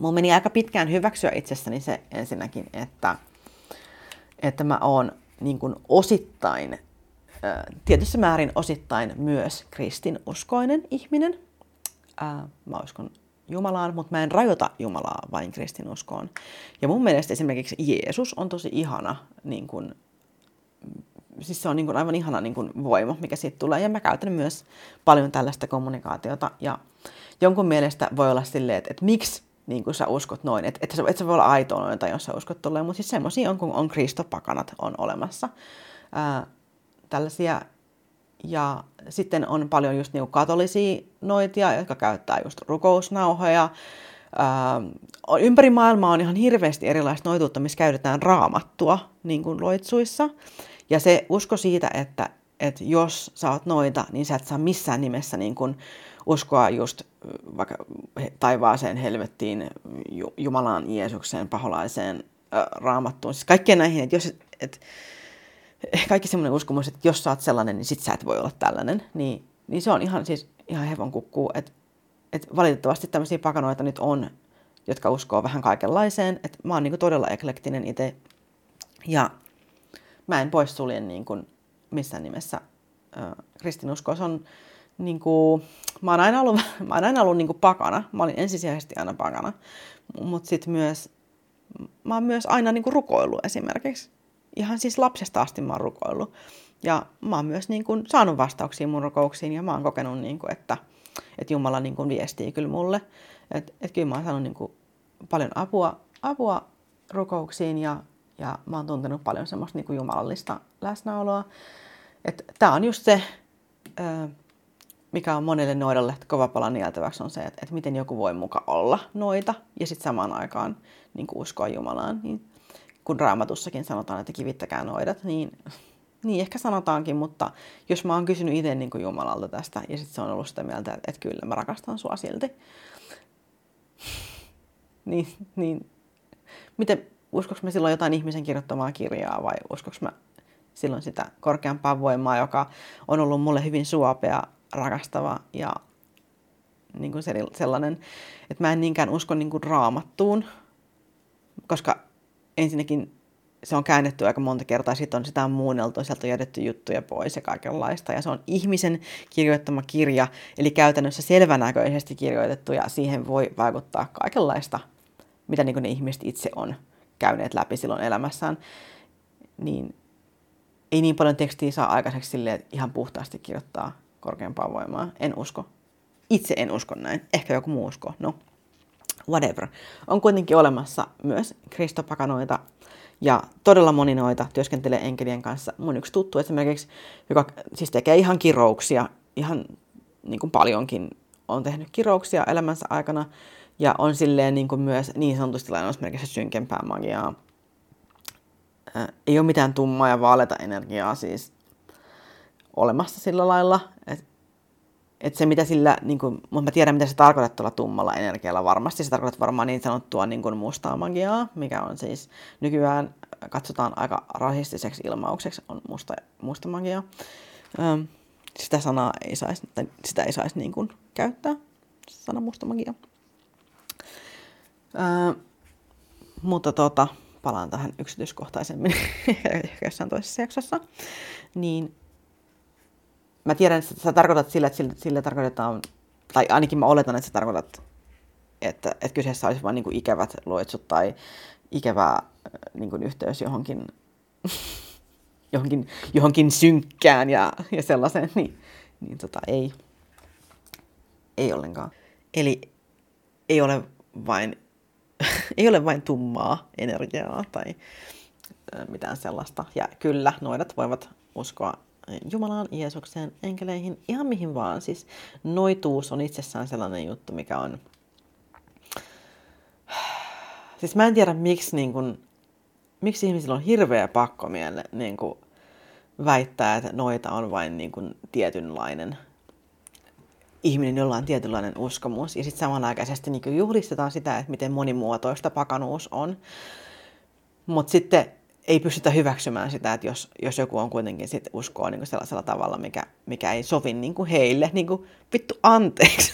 Mulla meni aika pitkään hyväksyä itsessäni se ensinnäkin, että, että mä oon niin osittain, tietyssä määrin osittain myös kristinuskoinen ihminen. Mä uskon Jumalaan, mutta mä en rajoita Jumalaa vain kristinuskoon. Ja mun mielestä esimerkiksi Jeesus on tosi ihana, niin kun, siis se on niin kun aivan ihana niin kun voima, mikä siitä tulee. Ja mä käytän myös paljon tällaista kommunikaatiota. Ja jonkun mielestä voi olla silleen, että, että miksi niin kuin sä uskot noin, että, että, että sä voi olla aitoa noin, tai jos sä uskot tolleen, mutta siis semmoisia on, kun on kristopakanat on olemassa. Ää, tällaisia ja sitten on paljon just niinku katolisia noitia, jotka käyttää just rukousnauhoja. Ää, ympäri maailmaa on ihan hirveästi erilaista noituutta, missä käytetään raamattua niin kuin loitsuissa. Ja se usko siitä, että, että jos sä oot noita, niin sä et saa missään nimessä niin kuin uskoa just vaikka taivaaseen, helvettiin, Jumalaan, Jeesukseen, paholaiseen, raamattuun. Siis kaikkeen näihin, että jos, et, kaikki semmoinen uskomus, että jos sä oot sellainen, niin sit sä et voi olla tällainen, niin, niin se on ihan, siis, ihan hevon kukkuu. Että et valitettavasti tämmöisiä pakanoita nyt on, jotka uskoo vähän kaikenlaiseen. Et mä oon niinku todella eklektinen itse ja mä en poissulje niinku missään nimessä kristinuskoa. Se on niinku, mä oon aina ollut, mä oon aina ollut niinku pakana. Mä olin ensisijaisesti aina pakana. Mutta sitten myös, mä oon myös aina niinku rukoillut esimerkiksi ihan siis lapsesta asti mä oon rukoillut. Ja mä oon myös niin kuin saanut vastauksia mun rukouksiin ja mä oon kokenut, niin kuin, että, että Jumala niin kuin viestii kyllä mulle. Että et kyllä mä oon saanut niin kuin paljon apua, apua rukouksiin ja, ja mä oon tuntenut paljon semmoista niin kuin jumalallista läsnäoloa. Että tää on just se, mikä on monelle noidalle kova pala nieltäväksi, on se, että, että miten joku voi muka olla noita ja sitten samaan aikaan niin kuin uskoa Jumalaan. Niin kun raamatussakin sanotaan, että kivittäkää noidat, niin, niin ehkä sanotaankin, mutta jos mä oon kysynyt itse niin kuin Jumalalta tästä ja sitten se on ollut sitä mieltä, että, että kyllä mä rakastan sua silti, niin, niin miten, uskoks mä silloin jotain ihmisen kirjoittamaa kirjaa vai uskoks mä silloin sitä korkeampaa voimaa, joka on ollut mulle hyvin suopea, rakastava ja niin kuin sellainen, että mä en niinkään usko niin kuin raamattuun, koska ensinnäkin se on käännetty aika monta kertaa, sitten on sitä on muunneltu, sieltä on jätetty juttuja pois ja kaikenlaista. Ja se on ihmisen kirjoittama kirja, eli käytännössä selvänäköisesti kirjoitettu, ja siihen voi vaikuttaa kaikenlaista, mitä niin ne ihmiset itse on käyneet läpi silloin elämässään. Niin ei niin paljon tekstiä saa aikaiseksi silleen, ihan puhtaasti kirjoittaa korkeampaa voimaa. En usko. Itse en usko näin. Ehkä joku muu usko. No, whatever. On kuitenkin olemassa myös kristopakanoita, Ja todella moni noita työskentelee enkelien kanssa. Mun yksi tuttu esimerkiksi, joka siis tekee ihan kirouksia, ihan niin kuin paljonkin on tehnyt kirouksia elämänsä aikana ja on silleen niin kuin myös niin sanotusti lainausmerkissä synkempää magiaa. Ää, ei ole mitään tummaa ja vaaleita energiaa siis olemassa sillä lailla, että et se mitä sillä, niin kuin, mutta mä tiedän mitä se tarkoittaa tuolla tummalla energialla varmasti. Se tarkoittaa varmaan niin sanottua niin kuin mustaa magiaa, mikä on siis nykyään katsotaan aika rasistiseksi ilmaukseksi, on musta, musta magia. Öm, sitä sanaa ei saisi, tai sitä ei saisi niin kuin käyttää, sana musta magia. Öö, mutta tota, palaan tähän yksityiskohtaisemmin jossain toisessa jaksossa. Niin mä tiedän, että sä tarkoitat sillä, että sillä, sillä tarkoitetaan, tai ainakin mä oletan, että sä tarkoitat, että, että kyseessä olisi vain niin ikävät loitsut tai ikävä äh, niin kuin yhteys johonkin, johonkin, johonkin synkkään ja, ja sellaiseen, niin, niin tota, ei, ei ollenkaan. Eli ei ole vain, ei ole vain tummaa energiaa tai äh, mitään sellaista. Ja kyllä, noidat voivat uskoa Jumalaan, Jeesukseen, enkeleihin, ihan mihin vaan. Siis noituus on itsessään sellainen juttu, mikä on... Siis mä en tiedä, miksi, niin kun, miksi ihmisillä on hirveä pakko miele, niin väittää, että noita on vain niin kun, tietynlainen ihminen, jolla on tietynlainen uskomus. Ja sitten samanaikaisesti niin juhlistetaan sitä, että miten monimuotoista pakanuus on. Mutta sitten ei pystytä hyväksymään sitä, että jos, jos joku on kuitenkin sit uskoa niin kuin sellaisella tavalla, mikä, mikä ei sovi niin kuin heille, niin kuin vittu anteeksi.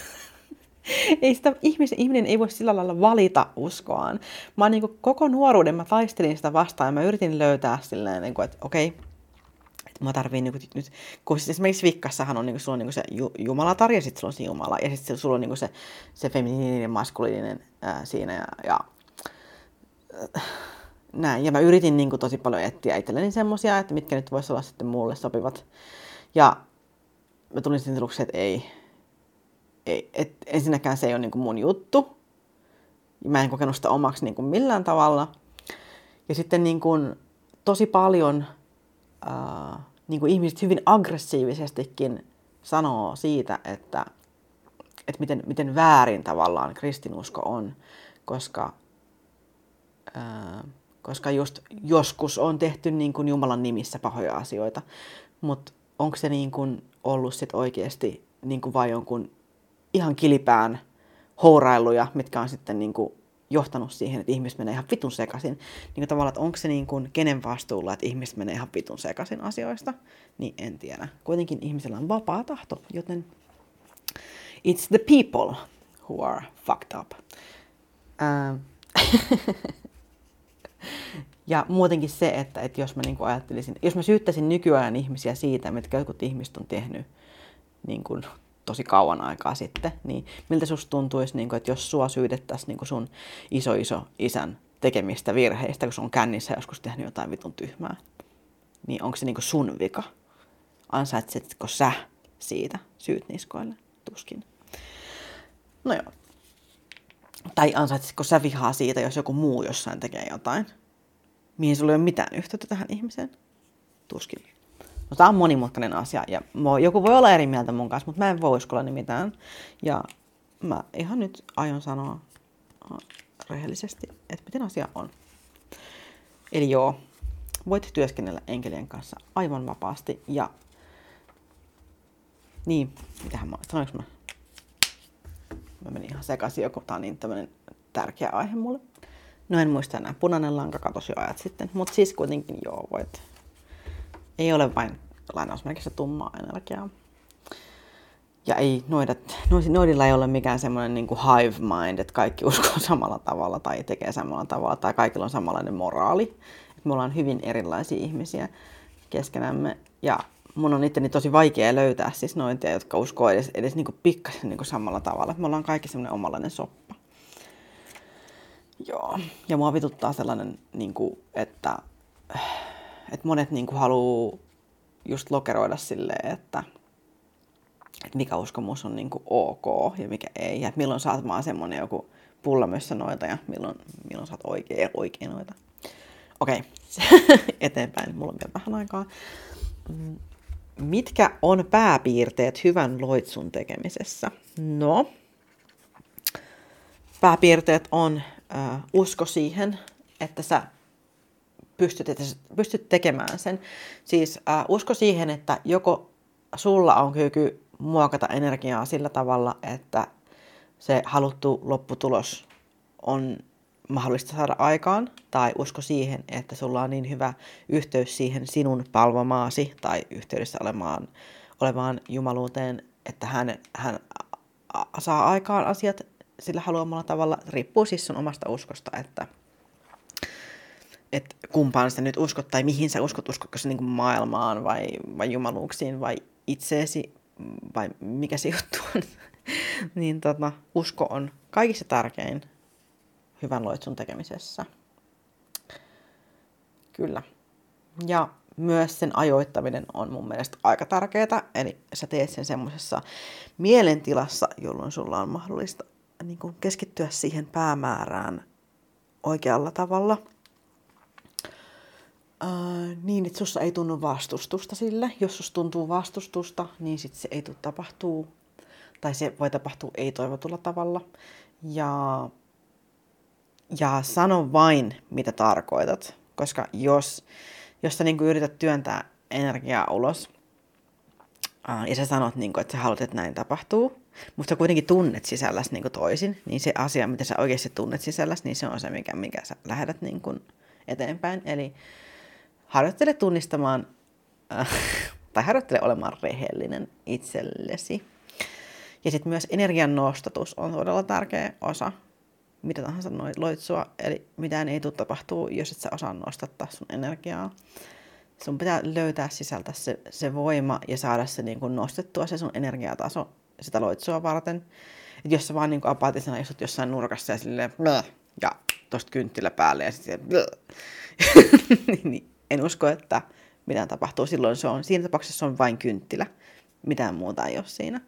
ei sitä, ihmisen, ihminen ei voi sillä lailla valita uskoaan. Mä niin kuin, koko nuoruuden mä taistelin sitä vastaan ja mä yritin löytää silleen, niin kuin, että okei, okay, että mä tarviin niin kuin, nyt, kun siis esimerkiksi Vikkassahan on, niin kuin, sulla on niin kuin se Jumalatar ja sitten sulla on se Jumala ja sitten sulla on niin kuin se, se feminiininen, maskuliininen ää, siinä ja, ja näin. Ja mä yritin niin kuin tosi paljon etsiä itselleni semmosia, että mitkä nyt voisi olla sitten mulle sopivat. Ja mä tulin sitten tulokseen, että ei. ei et ensinnäkään se ei ole niin kuin mun juttu. Mä en kokenut sitä omaksi niin kuin millään tavalla. Ja sitten niin kuin tosi paljon äh, niin kuin ihmiset hyvin aggressiivisestikin sanoo siitä, että, että miten, miten väärin tavallaan kristinusko on, koska äh, koska just joskus on tehty niin kuin Jumalan nimissä pahoja asioita, mutta onko se niin kuin ollut sit oikeasti niin kuin vai jonkun ihan kilipään hourailuja, mitkä on sitten niin kuin johtanut siihen, että ihmiset menee ihan vitun sekaisin. Niin kuin tavallaan, että onko se niin kuin kenen vastuulla, että ihmiset menee ihan vitun sekaisin asioista, niin en tiedä. Kuitenkin ihmisellä on vapaa tahto, joten it's the people who are fucked up. Uh, Ja muutenkin se, että, että jos mä niin ajattelisin, jos mä syyttäisin nykyään ihmisiä siitä, mitkä jotkut ihmiset on tehnyt niin kuin tosi kauan aikaa sitten, niin miltä susta tuntuisi, niin kuin, että jos sua syytettäisiin niin sun iso iso isän tekemistä virheistä, kun se on kännissä joskus tehnyt jotain vitun tyhmää, niin onko se niin kuin sun vika? Ansaitsetko sä siitä syyt niskoille? Tuskin. No joo. Tai ansaitsitko sä vihaa siitä, jos joku muu jossain tekee jotain? mihin sulla ei ole mitään yhteyttä tähän ihmiseen? Tuskin. No, tämä on monimutkainen asia ja joku voi olla eri mieltä mun kanssa, mutta mä en voi uskolla mitään. Ja mä ihan nyt aion sanoa rehellisesti, että miten asia on. Eli joo, voit työskennellä enkelien kanssa aivan vapaasti ja niin, mitähän mä, sanoinko mä? Mä menin ihan sekaisin, joku tää on niin tämmönen tärkeä aihe mulle. No en muista enää, punainen lanka katosi jo ajat sitten, mutta siis kuitenkin joo, voit. Ei ole vain lainausmerkissä tummaa energiaa. Ja ei noidat, noidilla ei ole mikään semmoinen niin hive mind, että kaikki uskoo samalla tavalla tai tekee samalla tavalla tai kaikilla on samanlainen moraali. Me ollaan hyvin erilaisia ihmisiä keskenämme ja mun on itteni tosi vaikea löytää siis noitia, jotka uskoo edes, edes niin pikkasen niin samalla tavalla. Me ollaan kaikki semmoinen omanlainen soppa. Joo, ja mua vituttaa sellainen, niin kuin, että, että monet niin kuin, haluaa just lokeroida silleen, että, että mikä uskomus on niin ok ja mikä ei. Ja milloin saat vaan semmoinen joku pullamössä noita ja milloin, milloin saat oikein, oikein noita. okei, okay. eteenpäin, mulla on vielä vähän aikaa. Mitkä on pääpiirteet hyvän loitsun tekemisessä? No, pääpiirteet on äh, usko siihen, että sä pystyt, pystyt tekemään sen. Siis äh, usko siihen, että joko sulla on kyky muokata energiaa sillä tavalla, että se haluttu lopputulos on mahdollista saada aikaan, tai usko siihen, että sulla on niin hyvä yhteys siihen sinun palvomaasi tai yhteydessä olemaan, olevaan jumaluuteen, että hän, hän saa aikaan asiat sillä haluamalla tavalla. Riippuu siis sun omasta uskosta, että, että kumpaan sä nyt uskot tai mihin sä uskot, uskotko sä niin maailmaan vai, vai jumaluuksiin vai itseesi vai mikä se juttu on. niin tota, usko on kaikista tärkein hyvän loitsun tekemisessä. Kyllä. Ja myös sen ajoittaminen on mun mielestä aika tärkeää. Eli sä teet sen semmoisessa mielentilassa, jolloin sulla on mahdollista niin kuin keskittyä siihen päämäärään oikealla tavalla. Ää, niin, että sussa ei tunnu vastustusta sille. Jos sus tuntuu vastustusta, niin sit se ei tule tapahtuu. Tai se voi tapahtua ei-toivotulla tavalla. Ja, ja sano vain, mitä tarkoitat. Koska jos, jos sä niin yrität työntää energiaa ulos, ja sä sanot, niin kuin, että sä haluat, että näin tapahtuu, mutta sä kuitenkin tunnet sisälläsi niin toisin, niin se asia, mitä sä oikeasti tunnet sisälläsi, niin se on se, mikä, mikä sä lähdet niin kuin eteenpäin. Eli harjoittele tunnistamaan, äh, tai harjoittele olemaan rehellinen itsellesi. Ja sitten myös energian nostatus on todella tärkeä osa mitä tahansa loitsua, eli mitään ei tule tapahtuu, jos et sä osaa nostattaa sun energiaa. Sun pitää löytää sisältä se, se voima ja saada se niin kuin nostettua se sun energiataso sitä loitsua varten. Et jos sä vaan niin apaatisena istut jossain nurkassa ja silleen ja tosta kynttilä päälle ja sitten niin, niin, en usko, että mitään tapahtuu. Silloin se on, siinä tapauksessa se on vain kynttilä. Mitään muuta ei ole siinä.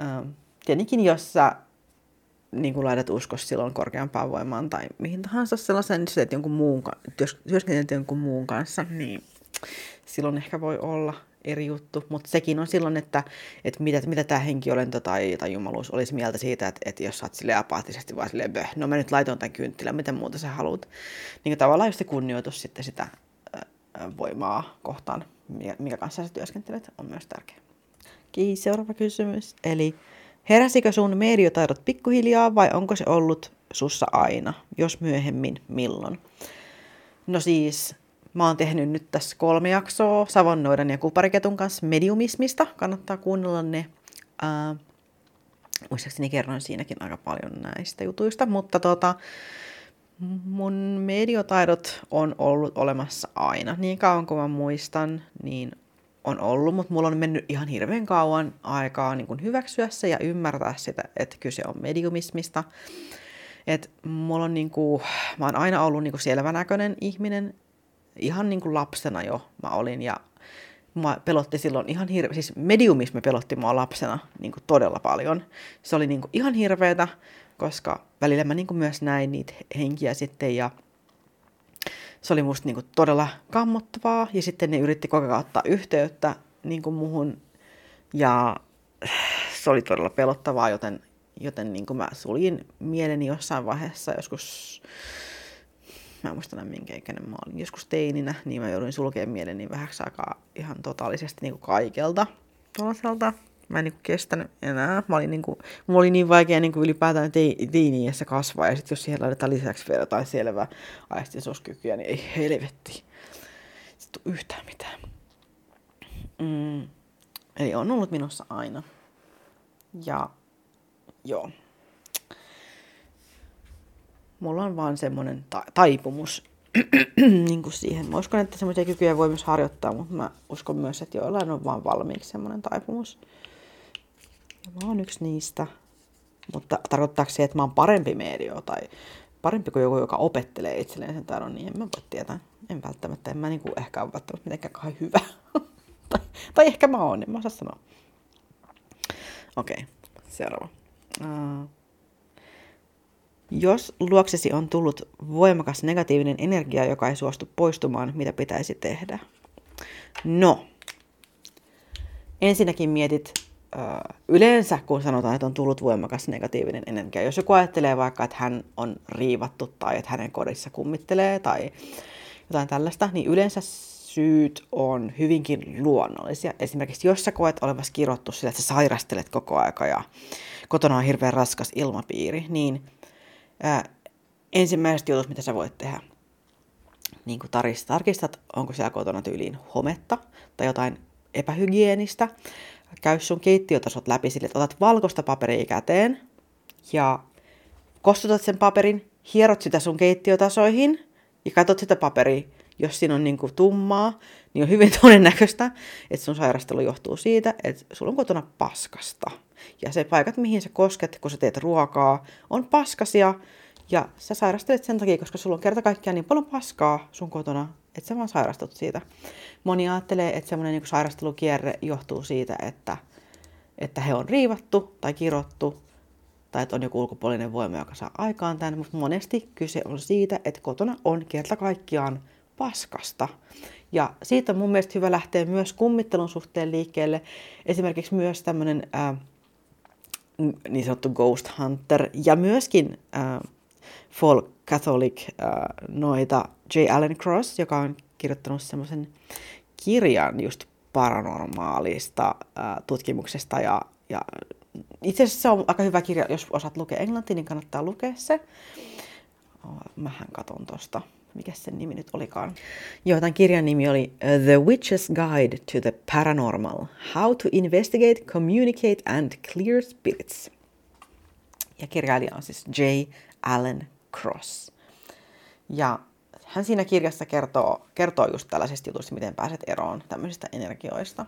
Ähm, tietenkin jos sä niin kuin laitat uskos silloin korkeampaan voimaan tai mihin tahansa sellaisen, niin teet jonkun muun, jos työskentelet jonkun muun kanssa, niin silloin ehkä voi olla eri juttu, mutta sekin on silloin, että, että mitä, mitä tämä henkiolento tai, tai jumaluus olisi mieltä siitä, että, että jos sä oot sille apaattisesti vaan silleen, Böh, no mä nyt laitoin tämän kynttilän, mitä muuta sä haluat. Niin tavallaan just se kunnioitus sitten sitä voimaa kohtaan, mikä kanssa sä työskentelet, on myös tärkeä. Kiitos, seuraava kysymys. Eli heräsikö sun mediotaidot pikkuhiljaa vai onko se ollut sussa aina? Jos myöhemmin, milloin? No siis Mä oon tehnyt nyt tässä kolme jaksoa Savonnoidan ja Kupariketun kanssa mediumismista. Kannattaa kuunnella ne. Ää, muistaakseni kerroin siinäkin aika paljon näistä jutuista, mutta tota, mun mediotaidot on ollut olemassa aina. Niin kauan kuin mä muistan, niin on ollut, mutta mulla on mennyt ihan hirveän kauan aikaa niin kuin hyväksyä se ja ymmärtää sitä, että kyse on mediumismista. Et mulla on niin kuin, mä oon aina ollut niin kuin selvänäköinen ihminen, ihan niin kuin lapsena jo mä olin ja mua pelotti silloin ihan hirveä, siis mediumismi pelotti mua lapsena niin kuin todella paljon. Se oli niin kuin ihan hirveetä, koska välillä mä niin kuin myös näin niitä henkiä sitten ja se oli musta niin kuin todella kammottavaa ja sitten ne yritti koko ajan ottaa yhteyttä niin kuin muhun ja se oli todella pelottavaa, joten, joten niin kuin mä suljin mieleni jossain vaiheessa joskus mä en muista minkä ikäinen mä olin, joskus teininä, niin mä jouduin sulkemaan mieleni vähäksi aikaa ihan totaalisesti niin kuin kaikelta tuollaiselta. Mä en niin kuin kestänyt enää. Mä olin niin kuin, mulla oli niin vaikea niin kuin ylipäätään teiniässä kasvaa, ja sitten jos siihen laitetaan lisäksi vielä jotain selvää aistinsuuskykyä, niin ei helvetti. Sitten yhtään mitään. Mm. Eli on ollut minussa aina. Ja joo, mulla on vaan semmoinen ta- taipumus niin kuin siihen. Mä uskon, että semmoisia kykyjä voi myös harjoittaa, mutta mä uskon myös, että joillain on vaan valmiiksi semmoinen taipumus. Ja mä oon yksi niistä. Mutta tarkoittaako se, että mä oon parempi medio tai parempi kuin joku, joka opettelee itselleen sen taidon, niin en mä voi tietää. En välttämättä, en mä niinku ehkä ole välttämättä mitenkään kauhean hyvä. tai, tai, ehkä mä oon, en mä osaa sanoa. Okei, okay, seuraava. Uh, Jos luoksesi on tullut voimakas negatiivinen energia, joka ei suostu poistumaan, mitä pitäisi tehdä? No, ensinnäkin mietit yleensä, kun sanotaan, että on tullut voimakas negatiivinen energia. Jos joku ajattelee vaikka, että hän on riivattu tai että hänen kodissa kummittelee tai jotain tällaista, niin yleensä syyt on hyvinkin luonnollisia. Esimerkiksi jos sä koet olevas kirottu sillä, että sä sairastelet koko aika ja kotona on hirveän raskas ilmapiiri, niin ää, ensimmäiset jutut, mitä sä voit tehdä, niin kuin tarkistat, onko siellä kotona tyyliin hometta tai jotain epähygienistä. Käy sun keittiötasot läpi sille, että otat valkoista paperia käteen ja kostutat sen paperin, hierot sitä sun keittiötasoihin ja katsot sitä paperia. Jos siinä on niin kuin tummaa, niin on hyvin todennäköistä, että sun sairastelu johtuu siitä, että sulla on kotona paskasta. Ja se paikat, mihin sä kosket, kun sä teet ruokaa, on paskasia. Ja sä sairastelet sen takia, koska sulla on kerta kaikkiaan niin paljon paskaa sun kotona, että sä vaan sairastut siitä. Moni ajattelee, että semmoinen niin sairastelukierre johtuu siitä, että, että he on riivattu tai kirottu tai että on joku ulkopuolinen voima, joka saa aikaan tämän, mutta monesti kyse on siitä, että kotona on kerta kaikkiaan paskasta. Ja siitä on mun mielestä hyvä lähteä myös kummittelun suhteen liikkeelle. Esimerkiksi myös tämmöinen äh, niin sanottu Ghost Hunter ja myöskin äh, Folk Catholic äh, noita J. Allen Cross, joka on kirjoittanut semmoisen kirjan just paranormaalista äh, tutkimuksesta ja, ja itse asiassa se on aika hyvä kirja, jos osaat lukea englantia, niin kannattaa lukea se. Oh, mähän katon tosta. Mikä sen nimi nyt olikaan? Joo, tämän kirjan nimi oli uh, The Witch's Guide to the Paranormal. How to Investigate, Communicate and Clear Spirits. Ja kirjailija on siis J. Allen Cross. Ja hän siinä kirjassa kertoo, kertoo just tällaisista jutuista, miten pääset eroon tämmöisistä energioista.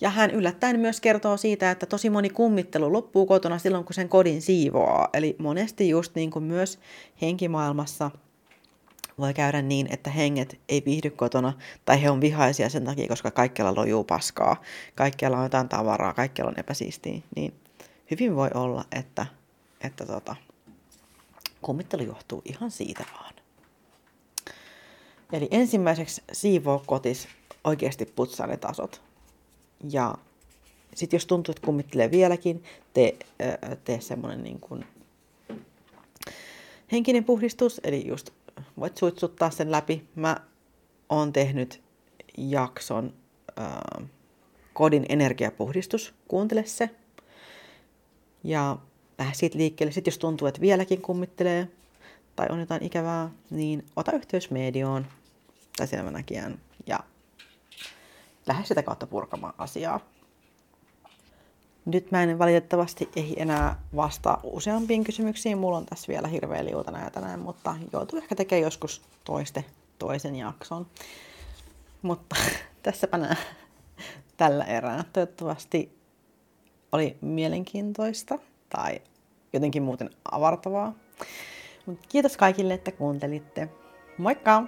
Ja hän yllättäen myös kertoo siitä, että tosi moni kummittelu loppuu kotona silloin, kun sen kodin siivoaa. Eli monesti just niin kuin myös henkimaailmassa voi käydä niin, että henget ei viihdy kotona tai he on vihaisia sen takia, koska kaikkialla lojuu paskaa, kaikkialla on jotain tavaraa, kaikkialla on epäsiistiä. Niin hyvin voi olla, että, että tota, kummittelu johtuu ihan siitä vaan. Eli ensimmäiseksi siivoo kotis, oikeasti putsaa ne tasot. Ja sitten jos tuntuu, että kummittelee vieläkin, tee, tee semmoinen niin kuin henkinen puhdistus, eli just voit suitsuttaa sen läpi. Mä oon tehnyt jakson ää, kodin energiapuhdistus, kuuntele se. Ja lähde siitä liikkeelle. Sitten jos tuntuu, että vieläkin kummittelee tai on jotain ikävää, niin ota yhteys medioon tai silmänäkijään ja lähde sitä kautta purkamaan asiaa. Nyt mä en valitettavasti ei enää vastaa useampiin kysymyksiin. Mulla on tässä vielä hirveä liuta näitä näin, mutta joutuu ehkä tekemään joskus toiste toisen jakson. Mutta tässäpä nää tällä erää. Toivottavasti oli mielenkiintoista tai jotenkin muuten avartavaa. Mut kiitos kaikille, että kuuntelitte. Moikka!